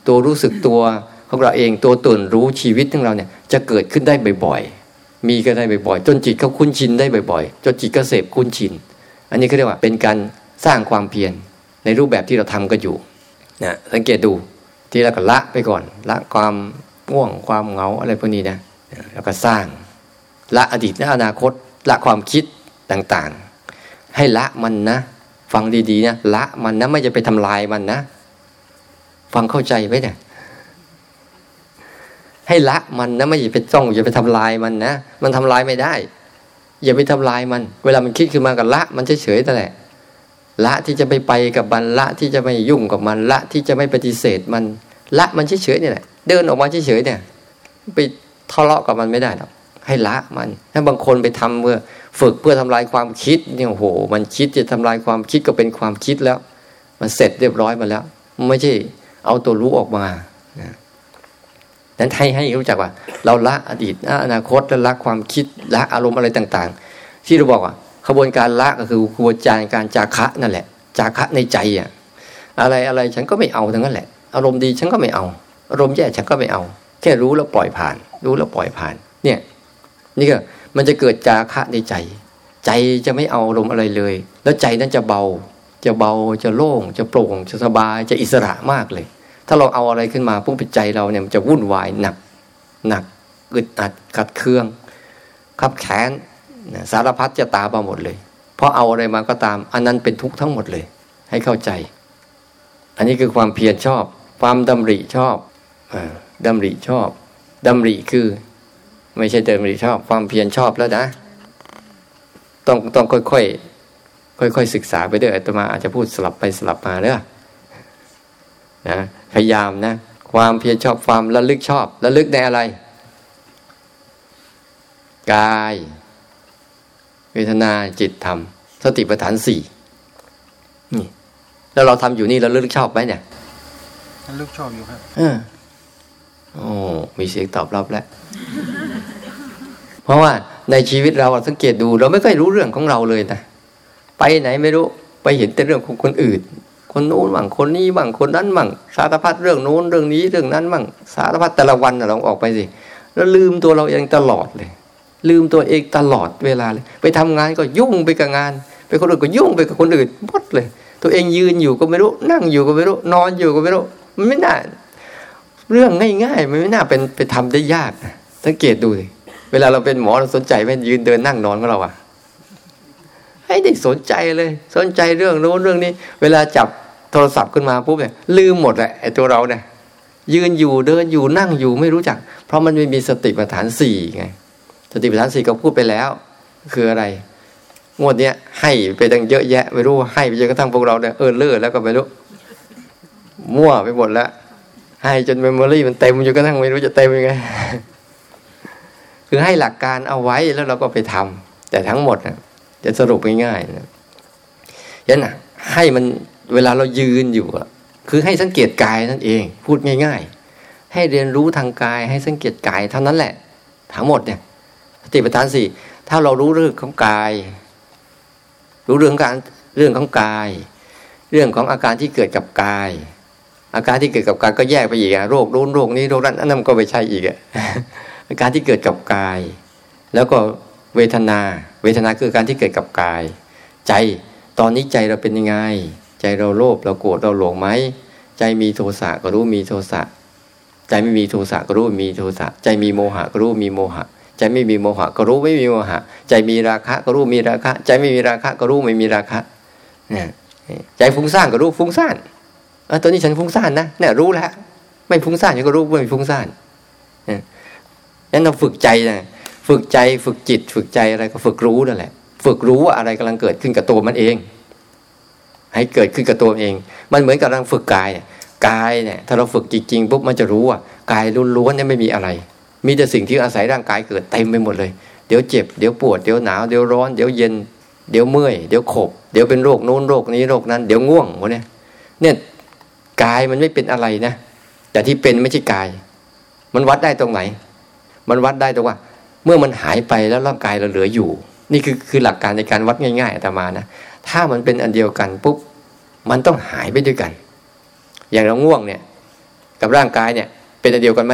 ตัวรู้สึกตัวของเราเองตัวตื่นรู้ชีวิตของเราเนี่ยจะเกิดขึ้นได้บ่อยๆ มีก็ได้บ่อยๆ จนจิตเขาคุ้นชินได้บ่อยๆ จนจิตก็เสพคุ้นชิน อันนี้เขาเรียกว่าเป็นการสร้างความเพียรในรูปแบบที่เราทำกันอยู่นะสังเกตดูที่เราก็ละไปก่อน ละความง่วงความเหงาอะไรพวกนี้นะแล้วก็สร้าง ละอดีตและอนาคต ละความคิดต่างๆ ให้ละมันนะ ฟังดีๆนะละมันนะไม่จะไปทำลายมันนะ ฟังเข้าใจไว้เนี่ย ให้ละมันนะไม่อย่าไปจ้อง อย่าไปทำลายมันนะมันทำลายไม่ได้ อย่าไปทำลายมัน เวลามันคิดขึ้นมากับละ มันเฉยๆแต่แหละ ละที่จะไปไปกับมันละที่จะไม่ยุ่งกับมันละที่จะไม่ปฏิเสธมัน ละมันเฉยๆนี่ยแหละเดินออกมาเฉยๆเนี่ย ไปทะเลาะกับมันไม่ได้หรอกให้ละมัน ถ้าบางคนไปทำเมื่อฝึกเพื่อทำลายความคิดเนี่ยโหมันคิดจะทำลายความคิดก็เป็นความคิดแล้ว มันเสร็จเรียบร้อยมาแล้ว ไม่ใช่ เอาตัวรู้ออกมานั้นให้ให้รู้จักว่า เราละอดีตละอนาคตและละความคิดละอารมณ์อะไรต่าง ๆ ที่เราบอกว่าขบวนการละก็คือกระบวนการการจาคะนั่นแหละ จาคะในใจอะอะไรอะไรฉันก็ไม่เอาทั้งนั้นแหละ อารมณ์ดีฉันก็ไม่เอา อารมณ์แย่ฉันก็ไม่เอา แค่รู้แล้วปล่อยผ่าน รู้แล้วปล่อยผ่าน เนี่ย นี่ก็มันจะเกิดจาคะในใจ ใจจะไม่เอาลมณ์อะไรเลย แล้วใจนั้นจะเบา จะเบาจะโล่ง จะโปร่งจะสบายจะอิสระมากเลย ถ้าเราเอาอะไรขึ้นมาปุ๊บใจเราเนี่ยมันจะวุ่นวายหนักหนักอึดอัดขัดเคืองขับแขนสารพัดจะตามาหมดเลยเพราะเอาอะไรมาก็ตาม อันนั้นเป็นทุกข์ทั้งหมดเลย ให้เข้าใจ อันนี้คือความเพียรชอบ ความดำริชอบอดำริชอบดำริคือ ไม่ใช่เดิมริชอบ ความเพียรชอบแล้วนะ ต้องต้องค่อยๆค่อยๆศึกษาไปด้วยอาตมาอาจจะพูดสลับไปสลับมาเนอะนะ พยายามนะ ความเพียรชอบความระลึกชอบระลึกในอะไร กาย เวทนาจิตธรรม สติปัฏฐานสี่นี่แล้วเราทำอยู่นี่เราลึกชอบไหมเนี่ยระลึกชอบอยู่ครับโอ้มีเสียงตอบรับแล้ว เพราะว่าในชีวิตเราสังเกตดู เราไม่ค่อยรู้เรื่องของเราเลยนะไปไหนไม่รู้ไปเห็นแต่เรื่องของคนอื่น คนนู้นบ้างคนนี้บ้างคนนั้นบ้างสารพัดเรื่องโน้นเรื่องนี้เรื่องนั้นบ้างสารพัดแต่ละวันเราออกไปสิแล้วลืมตัวเราเองตลอดเลย ลืมตัวเองตลอดเวลาเลย ไปทำงานก็ยุ่งไปกับงาน ไปคนอื่นก็ยุ่งไปกับคนอื่นหมดเลย ตัวเองยืนอยู่ก็ไม่รู้ นั่งอยู่ก็ไม่รู้ นอนอยู่ก็ไม่รู้มันไม่น่าเรื่องง่ายๆมันไม่น่าเป็นไปทำได้ยากสังเกตดูสิเวลาเราเป็นหมอเราสนใจไหมยืนเดินนั่งนอนของเราอะให้ได้สนใจเลย สนใจเรื่องโน้นเรื่องนี้ เวลาจับ โทรศัพท์ขึ้นมาปุ๊บเนี่ยลืมหมดแหละไอ้ตัวเราเนี่ยยืนอยู่เดินอยู่นั่งอยู่ไม่รู้จัก เพราะมันไม่มีสติปัฏฐานสี่ไงสติปัฏฐานสี่ก็พูดไปแล้ว คืออะไร งวดเนี้ยให้ไปตั้งเยอะแยะไม่รู้ให้ไปจนกระทั่งพวกเราเนี่ยเออเลื่อแล้วก็ไม่รู้มั่วไปหมดแล้วให้จนเมมโมรี่มันเต็มจนกระทั่งไม่รู้จะเต็มยังไงคือให้หลักการเอาไว้แล้วเราก็ไปทำแต่ทั้งหมดนะจะสรุปง่ายๆนะยันนะให้มัน เวลาเรายืนอยู่คือให้สังเกตกายนั่นเอง พูดง่าย ๆ ให้เรียนรู้ทางกาย ให้สังเกตกายเท่านั้นแหละ ทั้งหมดเนี่ยสติปัฏฐานสี่ถ้าเรารู้เรื่องของกาย รู้เรื่องการเรื่องของกาย เรื่องของอาการที่เกิดกับกาย อาการที่เกิดกับกายก็แยกไปอีกอะโรคนู้นโรคนี้โรคนั้นอันนั้นก็ไม่ใช่อีกอะอาการที่เกิดกับกาย แล้วก็เวทนา เวทนาคือการที่เกิดกับกาย ใจตอนนี้ใจเราเป็นยังไง ใจเราโลภเราโกรธเราหลงไหมใจมีโทสะก็รู้มีโทสะใจไม่มีโทสะก็รู้มีโทสะใจมีโมหะก็รู้มีโมหะ ใจไม่มีโมหะก็รู้ไม่มีโมหะ ใจมีราคะก็รู้มีราคะ ใจไม่มีราคะก็รู้ไม่มีราคะเนี่ยใจฟุ้งซ่านก็รู้ฟุ้งซ่านเออตอนนี้ฉันฟุ้งซ่านนะเนี่ยรู้แล้วไม่ฟุ้งซ่านฉันก็รู้ว่าไม่ฟุ้งซ่านเนี่ยนั้นเราฝึกใจนะฝึกใจฝึกจิต ฝึกใจอะไรก็ฝึกรู้นั่นแหละ ฝึกรู้ว่าอะไรกำลังเกิดขึ้นกับตัวมันเอง ให้เกิดขึ้นกับตัวเอง มันเหมือนกับกำลังฝึกกายเนี่ยกายเนี่ยถ้าเราฝึกจริงๆปุ๊บมันจะรู้ว่ากายล้วนๆเนี่ยไม่มีอะไร มีแต่สิ่งที่อาศัยร่างกายเกิดเต็มไปหมดเลย เดี๋ยวเจ็บเดี๋ยวปวดเดี๋ยวหนาวเดี๋ยวร้อนเดี๋ยวเย็นเดี๋ยวเมื่อยเดี๋ยวขบเดี๋ยวเป็นโรคโน้นโรคนี้โรคนั้นเดี๋ยวง่วงหมดเนี่ยเนี่ยกายมันไม่เป็นอะไรนะ แต่ที่เป็นไม่ใช่กาย มันวัดได้ตรงไหน มันวัดได้ตรงว่า เมื่อมันหายไปแล้วร่างกายเราเหลืออยู่ นี่คือคือหลักการในการวัดง่ายๆอาตมานะ ถ้ามันเป็นอันเดียวกันปุ๊บมันต้องหายไปด้วยกัน อย่างเราง่วงเนี่ย กับร่างกายเนี่ย เป็นอันเดียวกันไหม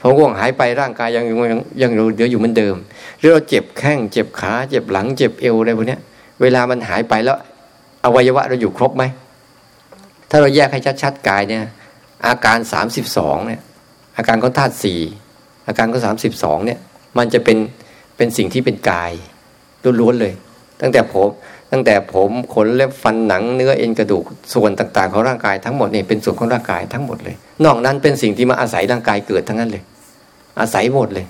พอง่วงหายไปร่างกายยังยังยังเหลืออยู่เหมือนเดิมหรือเราเจ็บแข้งเจ็บขาเจ็บหลังเจ็บเอวอะไรพวกนี้เวลามันหายไปแล้ว อวัยวะเราอยู่ครบไหมถ้าเราแยกให้ชัดๆกายเนี่ย อาการสามสิบสองเนี่ยอาการของธาตุสี่อาการของสามสิบสองเนี่ย มันจะเป็นเป็นสิ่งที่เป็นกายล้วนๆเลย ตั้งแต่ผม ตั้งแต่ผมขนเล็บฟันหนังเนื้อเอ็นกระดูกส่วนต่างๆ ของร่างกายทั้งหมดนี่เป็นส่วนของร่างกายทั้งหมดเลย นอกนั้นเป็นสิ่งที่มาอาศัยร่างกายเกิดทั้งนั้นเลย อาศัยหมดเลย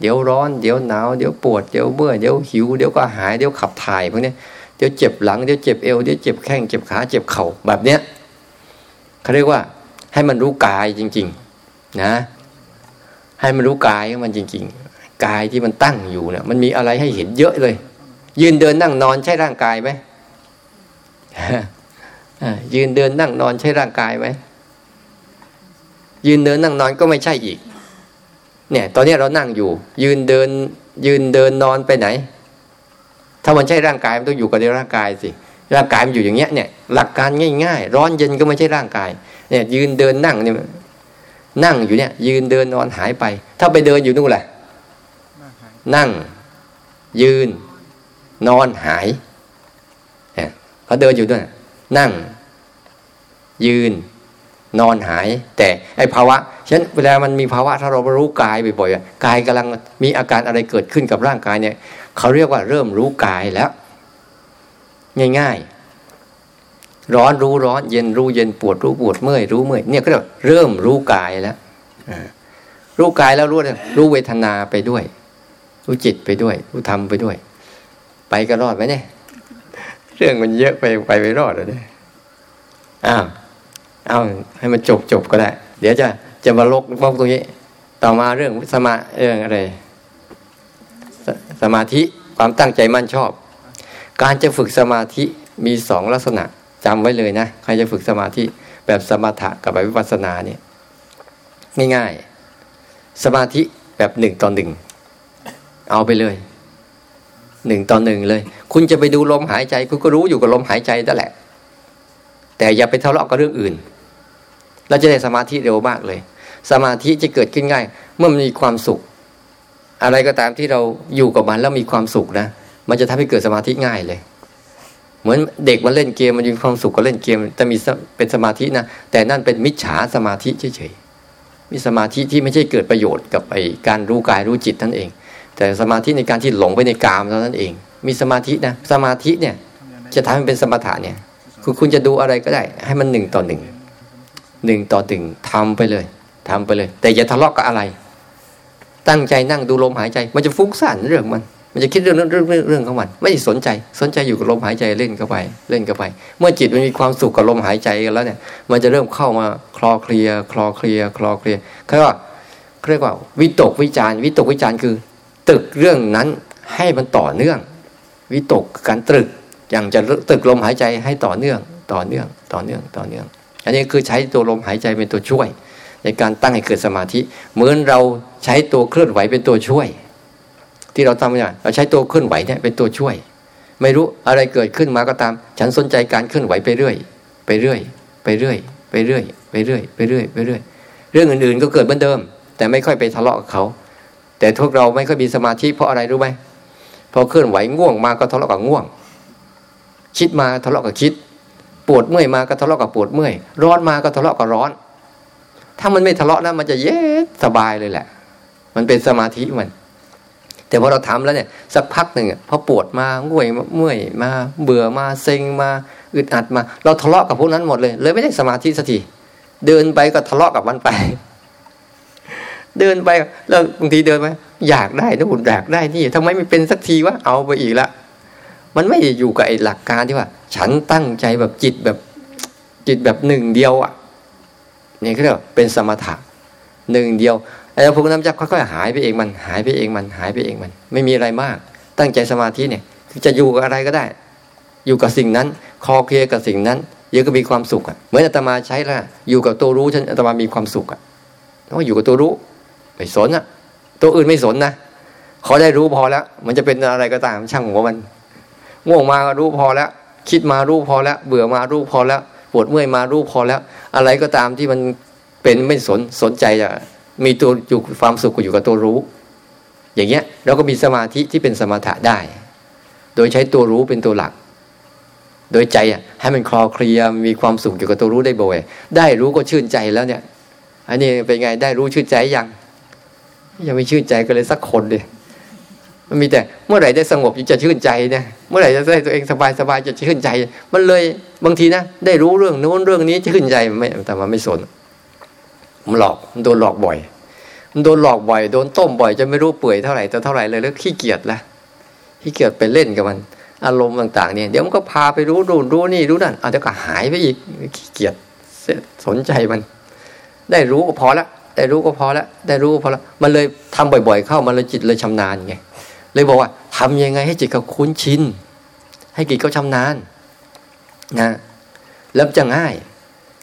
เดี๋ยวร้อนเดี๋ยวหนาวเดี๋ยวปวดเดี๋ยวเบื่อเดี๋ยวหิวเดี๋ยวก็หายเดี๋ยวขับถ่ายพวกนี้เดี๋ยวเจ็บหลังเดี๋ยวเจ็บเอวเดี๋ยวเจ็บแข้งเจ็บขาเจ็บเข่าแบบเนี้ยเขาเรียกว่าให้มันรู้กายจริง ๆ นะ ให้มันรู้กายมันจริง ๆ กายที่มันตั้งอยู่เนี่ยมันมีอะไรให้เห็นเยอะเลย ยืนเดินนั่งนอนใช่ร่างกายไหมยืนเดินนั่งนอนใช่ร่างกายไหมยืนเดินนั่งนอนก็ไม่ใช่อีก เนี่ย ตอนนี้เรานั่งอยู่ ยืนเดิน ยืนเดินนอนไปไหน ถ้ามันใช่ร่างกายมันต้องอยู่กับในร่างกายสิร่างกายมันอยู่อย่างเงี้ยเนี่ยหลักการง่ายๆ ร้อนเย็นก็ไม่ใช่ร่างกาย เนี่ย ยืนเดินนั่งเนี่ยนั่งอยู่เนี่ย ยืนเดินนอนหายไป ถ้าไปเดินอยู่นู่นแหละนั่ง ยืน นอนหายเขาเดินอยู่ด้วย นั่ง ยืน นอนหาย แต่ไอภาวะฉะนั้นเวลามันมีภาวะถ้าเรารู้กายบ่อยๆกายกำลังมีอาการอะไรเกิดขึ้นกับร่างกายเนี่ยเขาเรียกว่าเริ่มรู้กายแล้ว ง่ายๆ ร้อนรู้ร้อนเย็นรู้เย็นปวดรู้ปวดเมื่อยรู้เมื่อยเนี่ยก็เริ่มรู้กายแล้วรู้กายแล้วรู้รู้เวทนาไปด้วย รู้จิตไปด้วย รู้ธรรมไปด้วย ไปก็รอดไหมเนี่ย เรื่องมันเยอะไปไปไม่รอดเลยอ้าวเอาวให้มันจบจบก็ได้ เดี๋ยวจะจะมาลกบกตรงนี้ ต่อมาเรื่องสมาเรื่องอะไรสสมาธิความตั้งใจมั่นชอบ การจะฝึกสมาธิมีสองลักษณะจำไว้เลยนะใครจะฝึกสมาธิแบบสมถะกับแบบวิปัสสนาเนี่ยง่ายๆ สมาธิแบบหนึ่งต่อหนึ่งเอาไปเลย หนึ่งต่อหนึ่งเลย คุณจะไปดูลมหายใจ คุณก็รู้อยู่กับลมหายใจนั่นแหละ แต่อย่าไปทะเลาะกับเรื่องอื่น เราจะได้สมาธิเร็วมากเลย สมาธิจะเกิดขึ้นง่าย เมื่อมีความสุข อะไรก็ตามที่เราอยู่กับมันแล้วมีความสุขนะ มันจะทำให้เกิดสมาธิง่ายเลย เหมือนเด็กมันเล่นเกมมันมีความสุขก็เล่นเกม แต่มีเป็นสมาธินะ แต่นั่นเป็นมิจฉาสมาธิเฉยๆมีสมาธิที่ไม่ใช่เกิดประโยชน์กับไอการรู้กายรู้จิตนั่นเอง แต่สมาธิในการที่หลงไปในกามเท่านั้นเอง มีสมาธินะสมาธิเนี่ยจะทำให้เป็นสมถะเนี่ยคือคุณจะดูอะไรก็ได้ ให้มันหนึ่งต่อหนึ่งหนึ่งต่อหนึ่งทำไปเลยทำไปเลย แต่อย่าทะเลาะกับอะไร ตั้งใจนั่งดูลมหายใจ มันจะฟุ้งซ่านเรื่องมัน มันจะคิดเรื่องเรื่องเรื่องเรื่องของมัน ไม่สนใจสนใจอยู่กับลมหายใจเล่นเข้าไป เล่นเข้าไป เมื่อจิตมันมีความสุขกับลมหายใจกันแล้วเนี่ย มันจะเริ่มเข้ามาคลอเคลียคลอเคลียคลอเคลียเขาเรียกว่าเรียกว่าวิตกวิจารวิตกวิจารคือ ตึกเรื่องนั้นให้มันต่อเนื่อง วิตกการตรึกอย่างจะตึกลมหายใจให้ต่อเนื่อง ต่อเนื่อง ต่อเนื่อง ต่อเนื่อง อันนี้คือใช้ตัวลมหายใจเป็นตัวช่วย ในการตั้งให้เกิดสมาธิ เหมือนเราใช้ตัวเคลื่อนไหวเป็นตัวช่วย ที่เราทำเนี่ยเราใช้ตัวเคลื่อนไหวเนี่ยเป็นตัวช่วย ไม่รู้อะไรเกิดขึ้นมาก็ตาม ฉันสนใจการเคลื่อนไหวไปเรื่อย ไปเรื่อย ไปเรื่อย ไปเรื่อย ไปเรื่อย ไปเรื่อย ไปเรื่อย เรื่องอื่นๆ ก็เกิดเหมือนเดิม แต่ไม่ค่อยไปทะเลาะกับเขา แต่พวกเราไม่ค่อยมีสมาธิเพราะอะไรรู้ไหมพอเคลื่อนไหวง่วงมาก็ทะเลาะกับง่วง คิดมาทะเลาะกับคิด ปวดเมื่อยมาก็ทะเลาะกับปวดเมื่อย ร้อนมาก็ทะเลาะกับร้อน ถ้ามันไม่ทะเลาะนะมันจะเย็นสบายเลยแหละ มันเป็นสมาธิมัน แต่พอเราทำแล้วเนี่ย สักพักหนึ่งพอปวดมาง่วยเมื่อยมาเบื่อมาเซ็งมาอึดอัดมา เราทะเลาะกับพวกนั้นหมดเลย เลยไม่ได้สมาธิสักทีเดินไปก็ทะเลาะกับมันไป เดินไปแล้วบางทีเดินไปอยากได้นะบุญอยากได้นี่ทำไมไม่เป็นสักทีวะเอาไปอีกละมันไม่ได้อยู่กับไอ้หลักการที่ว่า ฉันตั้งใจแบบจิตแบบจิตแบบหนึ่งเดียวอะนี่เขาเรียกเป็นสมถะหนึ่งเดียวไอ้พวกนั้นจะค่อยๆหายไปเองมันหายไปเองมันหายไปเองมัน ไม่มีอะไรมาก ตั้งใจสมาธิเนี่ยคือจะอยู่กับอะไรก็ได้ อยู่กับสิ่งนั้น คอเคลียกับสิ่งนั้นเยอะก็มีความสุขอะเหมือนอาตมาใช้ละอยู่กับตัวรู้ฉันอาตมามีความสุขอะเพราะอยู่กับตัวรู้ ไม่สนอะตัวอื่นไม่สนนะขอได้รู้พอแล้ว มันจะเป็นอะไรก็ตามช่างหัวมันง่วงมาก็รู้พอแล้ว คิดมารู้พอแล้ว เบื่อมารู้พอแล้วปวดเมื่อยมารู้พอแล้ว อะไรก็ตามที่มันเป็นไม่สนสนใจอะมีตัวอยู่ความสุขอยู่กับตัวรู้ อย่างเงี้ยเราก็มีสมาธิที่เป็นสมถะได้ โดยใช้ตัวรู้เป็นตัวหลัก โดยใจอะให้มันคลอเคลียมีความสุขอยู่กับตัวรู้ได้บ่อยได้รู้ก็ชื่นใจแล้วเนี่ย อันนี้เป็นไงได้รู้ชื่นใจยัง ยังไม่ชื่นใจก็เลยสักคนเลยมันมีแต่เมื่อไหร่ได้สงบจะชื่นใจเนี่ยเมื่อไหร่จะได้ตัวเองสบายสบายจะชื่นใจ มันเลยบางทีนะได้รู้เรื่องโน้นเรื่องนี้ชื่นใจไม่แต่มันไม่สนมันหลอกมันโดนหลอกบ่อยมันโดนหลอกบ่อยโดนต้มบ่อยจะไม่รู้เปื่อยเท่าไหร่แต่เท่าไหร่เลยแล้วขี้เกียจละขี้เกียจไปเล่นกับมัน อารมณ์ต่างๆเนี่ยเดี๋ยวมันก็พาไปรู้ดูรู้นี่รู้นั่นเอาจจะก็หายไปอีกขี้เกียจสนใจมัน ได้รู้ก็พอละ ได้รู้ก็พอและได้รู้ก็พอและมันเลยทำบ่อยๆ เข้ามันเลยจิตเลยชำนาญไงเลยบอกว่าทำยังไงให้จิตเขาคุ้นชินให้จิตเขาชำนาญนะแล้วจะง่าย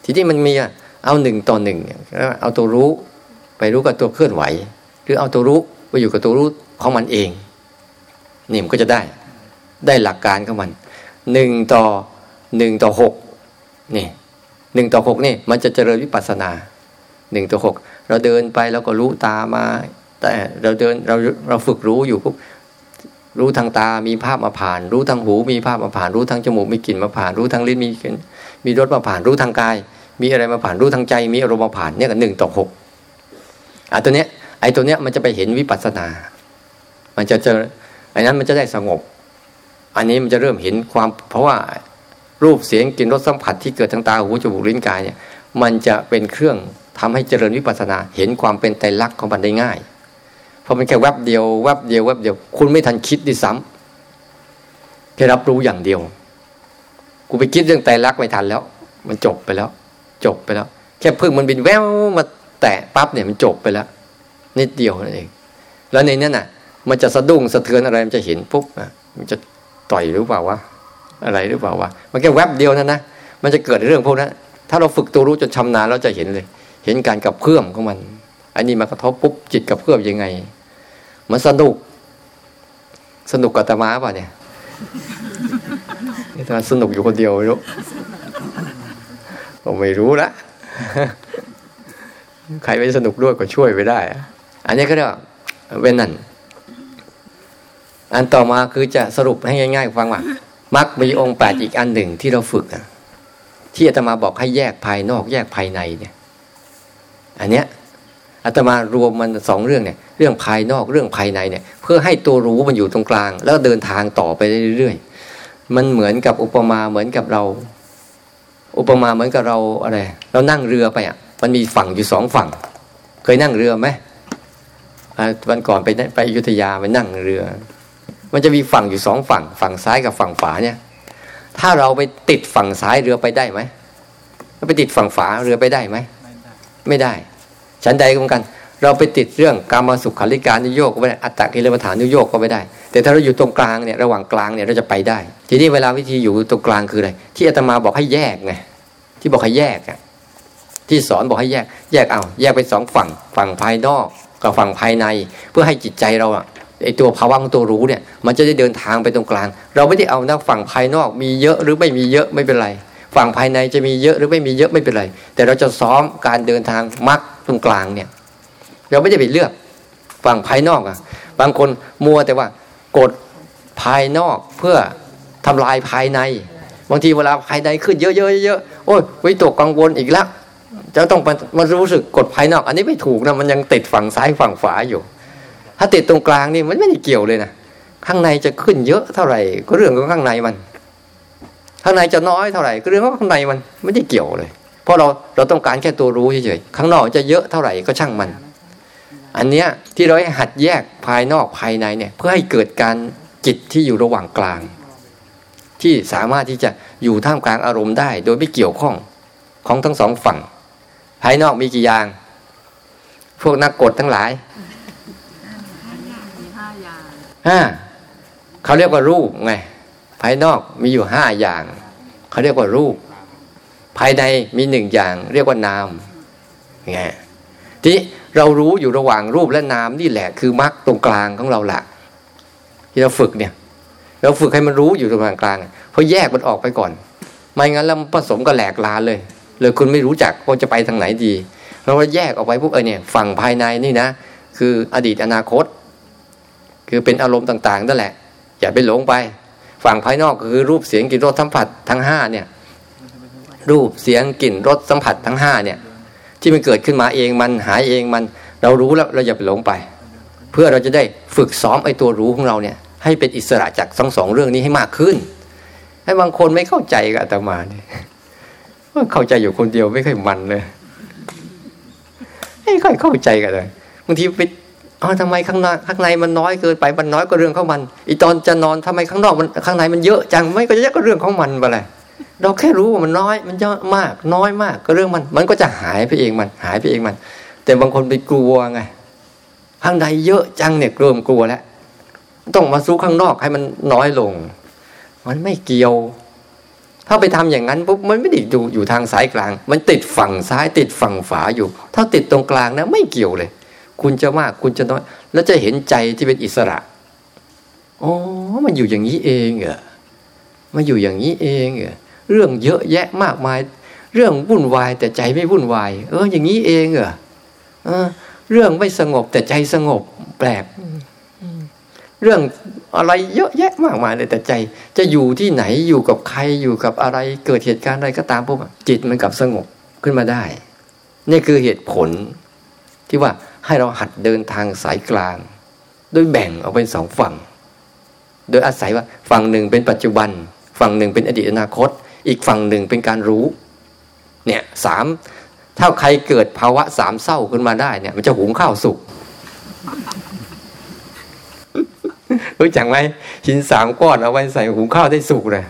ทีนี้มันมีอะเอาหนึ่งต่อหนึ่งเอาตัวรู้ ไปรู้กับตัวเคลื่อนไหว หรือเอาตัวรู้ไปอยู่กับตัวรู้ของมันเองนี่มันก็จะได้ได้หลักการของมันหนึ่งต่อหนึ่งต่อหกนี่หนึ่งต่อหกนี่มันจะเจริญวิปัสสนาหนึ่งต่อหก เราเดินไปเราก็รู้ตามา แต่เราเดินเราเราฝึกรู้อยู่ปุ๊บรู้ทางตามีภาพมาผ่าน รู้ทางหูมีภาพมาผ่าน รู้ทางจมูกมีกลิ่นมาผ่าน รู้ทางลิ้นมีมีรสมาผ่าน รู้ทางกาย มีอะไรมาผ่าน รู้ทางใจ มีอารมณ์มาผ่านเนี่ยกันหนึ่งต่อหกอะตัวเนี้ยไอ้ตัวเนี้ยมันจะไปเห็นวิปัสสนา มันจะเจอไอ้นั้นมันจะได้สงบ อันนี้มันจะเริ่มเห็นความเพราะว่ารูปเสียงกลิ่นรสสัมผัสที่เกิดทางตาหูจมูกลิ้นกายเนี่ยมันจะเป็นเครื่อง ทำให้เจริญวิปัสนาเห็นความเป็นไตรลักษณ์ของมันได้ง่าย เพราะมันแค่แวบเดียวแวบเดียวแวบเดียว คุณไม่ทันคิดดิซ้ำแค่รับรู้อย่างเดียว กูไปคิดเรื่องไตรลักษณ์ไม่ทันแล้ว มันจบไปแล้ว จบไปแล้ว แค่พึ่งมันบินแววมาแตะปั๊บเนี่ยมันจบไปแล้วนิดเดียวนั่นเอง แล้วในนั้นน่ะ มันจะสะดุ้งสะเทือนอะไรมันจะเห็นปุ๊บอะมันจะต่อยหรือเปล่าวะอะไรหรือเปล่าวะมันแค่แวบเดียวนั่นนะมันจะเกิดเรื่องพวกนั้นถ้าเราฝึกตัวรู้จนชำนาญเราจะเห็นเลย เห็นการกับเพื่อมของมัน อันนี้มากระทบปุ๊บจิตกับเพื่อมยังไง มันสนุก สนุกกับตมาป่ะเนี่ยตมาสนุกอยู่คนเดียวรู้ก็ไม่รู้ละใครไม่สนุกด้วยก็ช่วยไปได้ อันนี้ก็เรียกว่าเว้นนั่น อันต่อมาคือจะสรุปให้ง่ายๆฟังว่ามักมีองค์แปดอีกอันหนึ่งที่เราฝึกที่อาตมาบอกให้แยกภายนอกแยกภายในเนี่ย อันเนี้ยอาตมารวมมันสองเรื่องเนี่ยเรื่องภายนอกเรื่องภายในเนี่ยเพื่อให้ตัวรู้มันอยู่ตรงกลาง แล้วเดินทางต่อไปเรื่อยๆ มันเหมือนกับอุปมาเหมือนกับเรา อุปมาเหมือนกับเราอะไรเรานั่งเรือไปอะมันมีฝั่งอยู่สองฝั่ง เคยนั่งเรือไหมวันก่อนไปไปอยุธยาไปนั่งเรือ มันจะมีฝั่งอยู่สองฝั่ง ฝั่งซ้ายกับฝั่งขวาเนี่ย ถ้าเราไปติดฝั่งซ้ายเรือไปได้ไหมไปติดฝั่งฝาเรือไปได้ไหม ไม่ได้ ฉันใดก็เหมือนกัน เราไปติดเรื่องการมาสุขขัลิการนิโยกก็ไม่ได้อัตตกิลมัฐานนิโยกก็ไม่ได้ แต่ถ้าเราอยู่ตรงกลางเนี่ยระหว่างกลางเนี่ยเราจะไปได้ ทีนี้เวลาวิธีอยู่ตรงกลางคืออะไรที่อาตมาบอกให้แยกไงที่บอกให้แยกอะที่สอนบอกให้แยก แยกเอา แยกเป็นสองฝั่งฝั่งภายนอกกับฝั่งภายใน เพื่อให้จิตใจเราอะไอตัวภาวะของตัวรู้เนี่ย มันจะได้เดินทางไปตรงกลาง เราไม่ได้เอานะฝั่งภายนอกมีเยอะหรือไม่มีเยอะไม่เป็นไร ฝั่งภายในจะมีเยอะหรือไม่มีเยอะไม่เป็นไร แต่เราจะซ้อมการเดินทางมักตรงกลางเนี่ย เราไม่ได้ไปเลือกฝั่งภายนอกอะ บางคนมัวแต่ว่ากดภายนอกเพื่อทำลายภายใน บางทีเวลาภายในขึ้นเยอะๆเยอะๆโอ้ยวิตกกังวลอีกแล้วจะต้องมารู้สึกกดภายนอก อันนี้ไม่ถูกนะมันยังติดฝั่งซ้ายฝั่งขวาอยู่ ถ้าติดตรงกลางนี่มันไม่ได้เกี่ยวเลยนะข้างในจะขึ้นเยอะเท่าไหร่ก็เรื่องของข้างในมัน ข้างในจะน้อยเท่าไหร่ก็เรื่องของข้างในมันไม่ได้เกี่ยวเลย เพราะเราเราต้องการแค่ตัวรู้เฉยๆข้างนอกจะเยอะเท่าไหร่ก็ช่างมัน อันเนี้ยที่เราให้หัดแยกภายนอกภายในเนี่ย เพื่อให้เกิดการจิตที่อยู่ระหว่างกลาง ที่สามารถที่จะอยู่ท่ามกลางอารมณ์ได้ โดยไม่เกี่ยวข้องของทั้งสองฝั่ง ภายนอกมีกี่อย่าง พวกนักกฎทั้งหลายห้าเขาเรียกว่ารูปไง ภายนอกมีอยู่ห้าอย่าง เขาเรียกว่ารูป ภายในมีหนึ่งอย่าง เรียกว่านามไงที่เรารู้อยู่ระหว่างรูปและนามนี่แหละ คือมรรคตรงกลางของเราแหละที่เราฝึกเนี่ย เราฝึกให้มันรู้อยู่ตรงกลางกลางเพราะแยกมันออกไปก่อน ไม่งั้นแล้วผสมก็แหลกลาเลย เลยคุณไม่รู้จักว่าจะไปทางไหนดีเราแยกออกไปปุ๊บเออเนี่ยฝั่งภายในนี่นะ คืออดีตอนาคต คือเป็นอารมณ์ต่างๆนั่นแหละ อย่าไปหลงไป ฝั่งภายนอกก็คือรูปเสียงกลิ่นรสสัมผัสทั้งห้าเนี่ยรูปเสียงกลิ่นรสสัมผัสทั้งห้าเนี่ย ที่มันเกิดขึ้นมาเองมันหายเองมัน เรารู้แล้วเราอย่าไปหลงไป เพื่อเราจะได้ฝึกซ้อมไอ้ตัวรู้ของเราเนี่ย ให้เป็นอิสระจากทั้งสองเรื่องนี้ให้มากขึ้น ให้บางคนไม่เข้าใจกับอาตมาเนี่ยเข้าใจอยู่คนเดียวไม่ค่อยมันเลยไม่ค่อยเข้าใจกันเลยบางทีไป อ๋อทำไมข้างในข้างในมันน้อยเกินไปมันน้อยก็เรื่องของมันอีตอนจะนอนทำไมข้างนอกมันข้างในมันเยอะจังไม่ก็เยอะก็เรื่องของมันไปเลยเราแค่รู้ว่ามันน้อยมันเยอะมาก น้อยมากก็เรื่องมัน มันก็จะหายไปเองมันหายไปเองมัน แต่บางคนไปกลัวไงข้างในเยอะจังเนี่ยเริ่มกลัวแล้วต้องมาสู้ข้างนอกให้มันน้อยลง มันไม่เกี่ยว ถ้าไปทำอย่างนั้นปุ๊บมันไม่ได้อยู่อยู่ทางสายกลาง มันติดฝั่งซ้ายติดฝั่งฝาอยู่ ถ้าติดตรงกลางนะไม่เกี่ยวเลย คุณจะมากคุณจะน้อย แล้วจะเห็นใจที่เป็นอิสระอ๋อมันอยู่อย่างนี้เองเหรอมาอยู่อย่างนี้เองเหรอเรื่องเยอะแยะมากมาย เรื่องวุ่นวายแต่ใจไม่วุ่นวาย เออ อย่างนี้เองเหรอเออ เรื่องไม่สงบแต่ใจสงบ แปลกเรื่องอะไรเยอะแยะมากมายเลยแต่ใจ จะอยู่ที่ไหนอยู่กับใครอยู่กับอะไร เกิดเหตุการณ์อะไรก็ตามพวกจิตมันกลับสงบขึ้นมาได้ นี่คือเหตุผลที่ว่า ให้เราหัดเดินทางสายกลาง โดยแบ่งออกเป็นสองฝั่ง โดยอาศัยว่าฝั่งหนึ่งเป็นปัจจุบัน ฝั่งหนึ่งเป็นอดีตอนาคต อีกฝั่งหนึ่งเป็นการรู้ เนี่ยสามถ้าใครเกิดภาวะสามเศร้าขึ้นมาได้เนี่ย มันจะหุงข้าวสุกรู้จักไหมหินสามก้อนเอาไว้ใส่หุงข้าวได้สุกเลย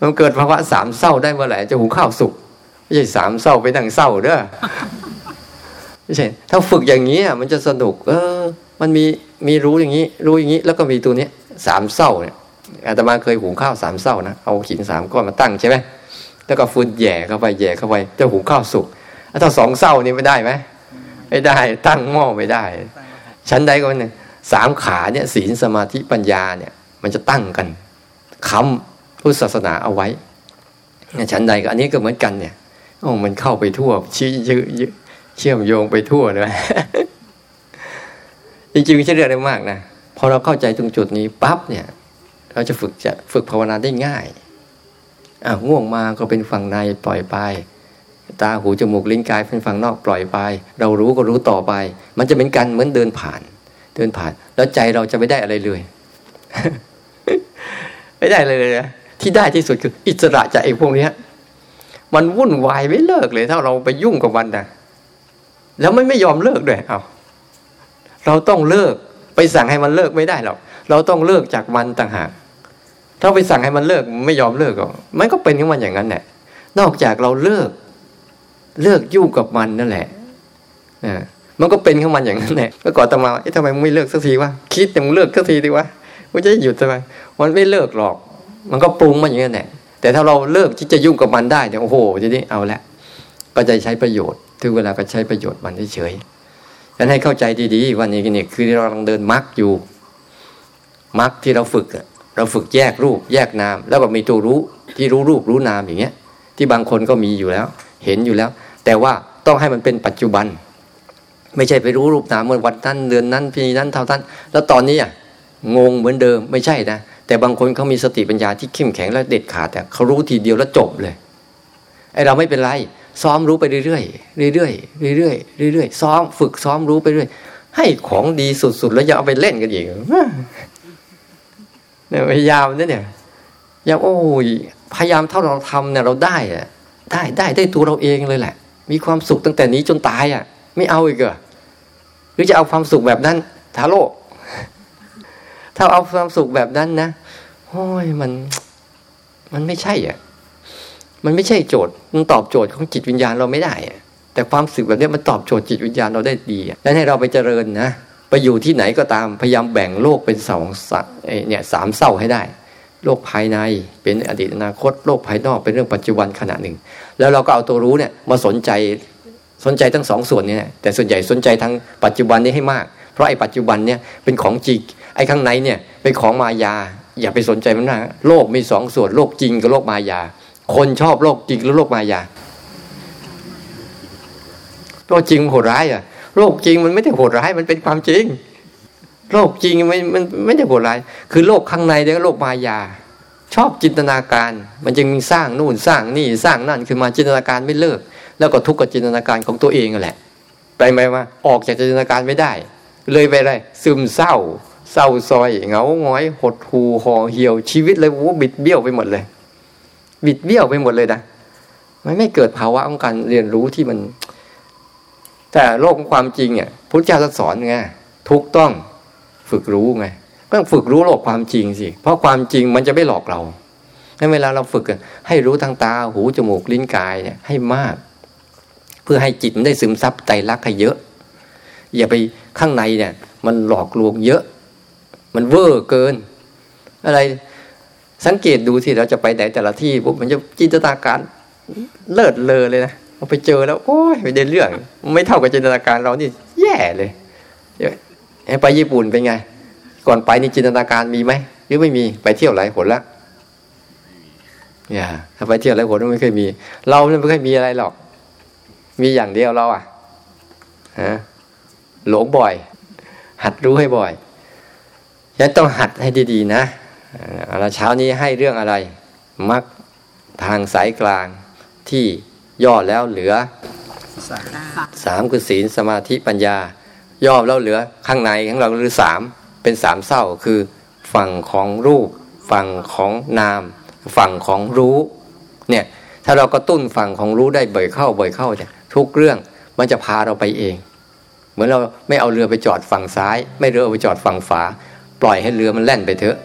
มันเกิดภาวะสามเศร้าได้เมื่อไหร่จะหุงข้าวสุกไม่ใช่สามเศร้าไปนั่งเศร้าเด้อ ใช่ถ้าฝึกอย่างนี้มันจะสนุก เออ มันมีมีรู้อย่างนี้ รู้อย่างนี้ แล้วก็มีตัวนี้สามเศร้าเนี่ยอาตมาเคยหุงข้าวสามเศร้านะเอาหินสามก้อนมาตั้งใช่ไหมแล้วก็ฟืนแย่เข้าไปแย่เข้าไปจะหุงข้าวสุกถ้าสองเศร้านี่ไม่ได้ไหมไม่ได้ ตั้งหม้อไม่ได้ ชั้นใดก็เนี่ยสามขาเนี่ยศีลสมาธิปัญญาเนี่ย มันจะตั้งกันคำพุทธศาสนาเอาไว้ชั้นใดก็อันนี้ก็เหมือนกันเนี่ยโอ้มันเข้าไปทั่วชี้ยื เชื่อมโยงไปทั่วเลยจริงๆไม่ใช่เรื่องอะไรมากนะพอเราเข้าใจตรงจุดนี้ปั๊บเนี่ย เราจะฝึกจะฝึกภาวนาได้ง่ายอะง่วงมาก็เป็นฝั่งในปล่อยไป ตาหูจมูกลิ้นกายเป็นฝั่งนอกปล่อยไป เรารู้ก็รู้ต่อไป มันจะเป็นการเหมือนเดินผ่าน เดินผ่าน แล้วใจเราจะไม่ได้อะไรเลย ไม่ได้เลยนะที่ได้ที่สุดคือ อิสระจากไอ้พวกเนี้ย มันวุ่นวายไม่เลิกเลย ถ้าเราไปยุ่งกับมันนะ แล้วไม่ไม่ยอมเลิกด้วยเอาเราต้องเลิกไปสั่งให้มันเลิกไม่ได้หรอกเราต้องเลิกจากมันต่างหากถ้าไปสั่งให้มันเลิกไม่ยอมเลิกก็มันก็เป็นของมันอย่างนั้นแหละนอกจากเราเลิก เลิกยุ่งกับมันนั่นแหละอ่ามันก็เป็นของมันอย่างนั้นแหละเมื่อก่อนตมาเอ๊ะทำไมมึงไม่เลิกสักทีวะคิดแต่มึงเลิกสักทีดีวะมึงจะหยุดทำไมมันไม่เลิกหรอก มันก็ปรุงมาอย่างนั้นแหละแต่ถ้าเราเลิกที่จะยุ่งกับมันได้เนี่ยโอ้โหทีนี้เอาละก็จะใช้ประโยชน์ ถึงเวลาก็ใช้ประโยชน์มันเฉยๆฉะนั้นให้เข้าใจดีๆวันนี้นี่คือเรากำลังเดินมรรคอยู่มรรคที่เราฝึกเราฝึกแยกรูป แยกนาม แล้วก็มีตัวรู้ที่รู้รูปรู้นามอย่างเงี้ย ที่บางคนก็มีอยู่แล้ว เห็นอยู่แล้ว แต่ว่าต้องให้มันเป็นปัจจุบัน ไม่ใช่ไปรู้รูปนามเมื่อวันนั้นเดือนนั้นปีนั้นเท่านั้นแล้วตอนนี้อะงงเหมือนเดิมไม่ใช่นะแต่บางคนเขามีสติปัญญาที่เข้มแข็งและเด็ดขาดแต่เขารู้ทีเดียวแล้วจบเลยไอเราไม่เป็นไร ซ้อมรู้ไปเรื่อยๆเรื่อยๆเรื่อยๆเรื่อยๆซ้อมฝึกซ้อมรู้ไปเรื่อยให้ของดีสุดๆ แล้วอย่าเอาไปเล่นกันอีกเนี่ยพยายามนะเนี่ยอย่าโอ้ยพยายามเท่าเราทำเนี่ยเราได้อะได้ได้ได้ตัวเราเองเลยแหละ มีความสุขตั้งแต่นี้จนตายอะ ไม่เอาอีกเหรอหรือจะเอาความสุขแบบนั้นทาโลกถ้าเอาความสุขแบบนั้นนะโอ้ยมัน มันไม่ใช่อะ มันไม่ใช่โจทย์ มันตอบโจทย์ของจิตวิญญาณเราไม่ได้แต่ความสุขแบบนี้มันตอบโจทย์จิตวิญญาณเราได้ดีและให้เราไปเจริญนะไปอยู่ที่ไหนก็ตามพยายามแบ่งโลกเป็นสองเนี่ยสามเศร้าให้ได้ โลกภายในเป็นอดีตอนาคต โลกภายนอกเป็นเรื่องปัจจุบันขณะหนึ่ง แล้วเราก็เอาตัวรู้เนี่ยมาสนใจสนใจทั้งสองส่วนนี้แต่ส่วนใหญ่สนใจทั้งปัจจุบันนี้ให้มาก เพราะไอ้ปัจจุบันเนี่ยเป็นของจริงไอ้ข้างในเนี่ยเป็นของมายา อย่าไปสนใจมันนะโลกมีสองส่วนโลกจริงกับโลกมายา คนชอบโลกจริงหรือโลกมายาโลกจริงโหดร้ายอะโลกจริงมันไม่ได้โหดร้ายมันเป็นความจริง โลกจริงมันมันไม่ได้โหดร้าย คือโลกข้างในเนี่ยโลกมายา ชอบจินตนาการ มันจึงสร้างนู่นสร้างนี่สร้างนั่นคือมาจินตนาการไม่เลิก แล้วก็ทุกข์กับจินตนาการของตัวเองแหละ ไปไหมว่าออกจากจินตนาการไม่ได้ เลยไปอะไรซึมเศร้า เศร้าซอยเหงาหงอยหดหูห่อเหี่ยวชีวิตเลยว่าบิดเบี้ยวไปหมดเลย บิดเบี้ยวไปหมดเลยนะมันไม่เกิดภาวะของการเรียนรู้ที่มัน แต่โลกของความจริงเนี่ยพุทธเจ้าสอนไงทุกต้องฝึกรู้ไงต้องฝึกรู้โลกความจริงสิเพราะความจริงมันจะไม่หลอกเราในเวลาเราฝึกให้รู้ทางตาหูจมูกลิ้นกายเนี่ยให้มาก เพื่อให้จิตได้ซึมซับใจรักให้เยอะ อย่าไปข้างในเนี่ย มันหลอกลวงเยอะ มันเวอร์เกิน อะไร สังเกตดูที่เราจะไปไหนแต่ละที่ปุ๊บมันจะจินตนาการเลิศเลอเลยนะพอไปเจอแล้ว โอ้ยไม่ได้เรื่อง ไม่เท่ากับจินตนาการเรานี่แย่เลยไปญี่ปุ่นเป็นไง ก่อนไปนี่จินตนาการมีไหมหรือไม่มีไปเที่ยวหลายหนละอย่าถ้าไปเที่ยวหลายหนไม่เคยมี เราไม่เคยมีอะไรหรอก มีอย่างเดียวเราอะฮะหลงบ่อย หัดรู้ให้บ่อยยันต้องหัดให้ดีๆนะ เราเช้านี้ให้เรื่องอะไร มักทางสายกลางที่ย่อแล้วเหลือสามคือศีลสมาธิปัญญา ย่อแล้วเหลือข้างในของเราหรือสามเป็นสามเศร้าคือฝั่งของรูป ฝั่งของนาม ฝั่งของรู้เนี่ยถ้าเราก็ตุ้นฝั่งของรู้ได้บ่อยเข้าบ่อยเข้าเนี่ยทุกเรื่องมันจะพาเราไปเอง เหมือนเราไม่เอาเรือไปจอดฝั่งซ้าย ไม่เรือไปจอดฝั่งฝา ปล่อยให้เรือมันแล่นไปเถอะ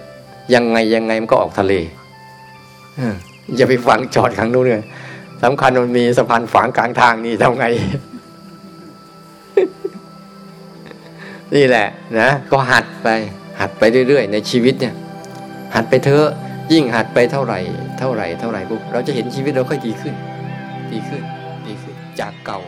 ยังไงยังไงมันก็ออกทะเลอย่าไปฟังจอดข้างนู้นเลยสำคัญมันมีสะพานฝังกลางทางนี่ทำไง นี่แหละนะก็หัดไป หัดไปเรื่อยๆ ในชีวิตเนี่ย หัดไปเถอะยิ่งหัดไปเท่าไหร่ เท่าไหร่ เท่าไหร่ปุ๊บเราจะเห็นชีวิตเราค่อยดีขึ้น ดีขึ้น ดีขึ้น จากเก่า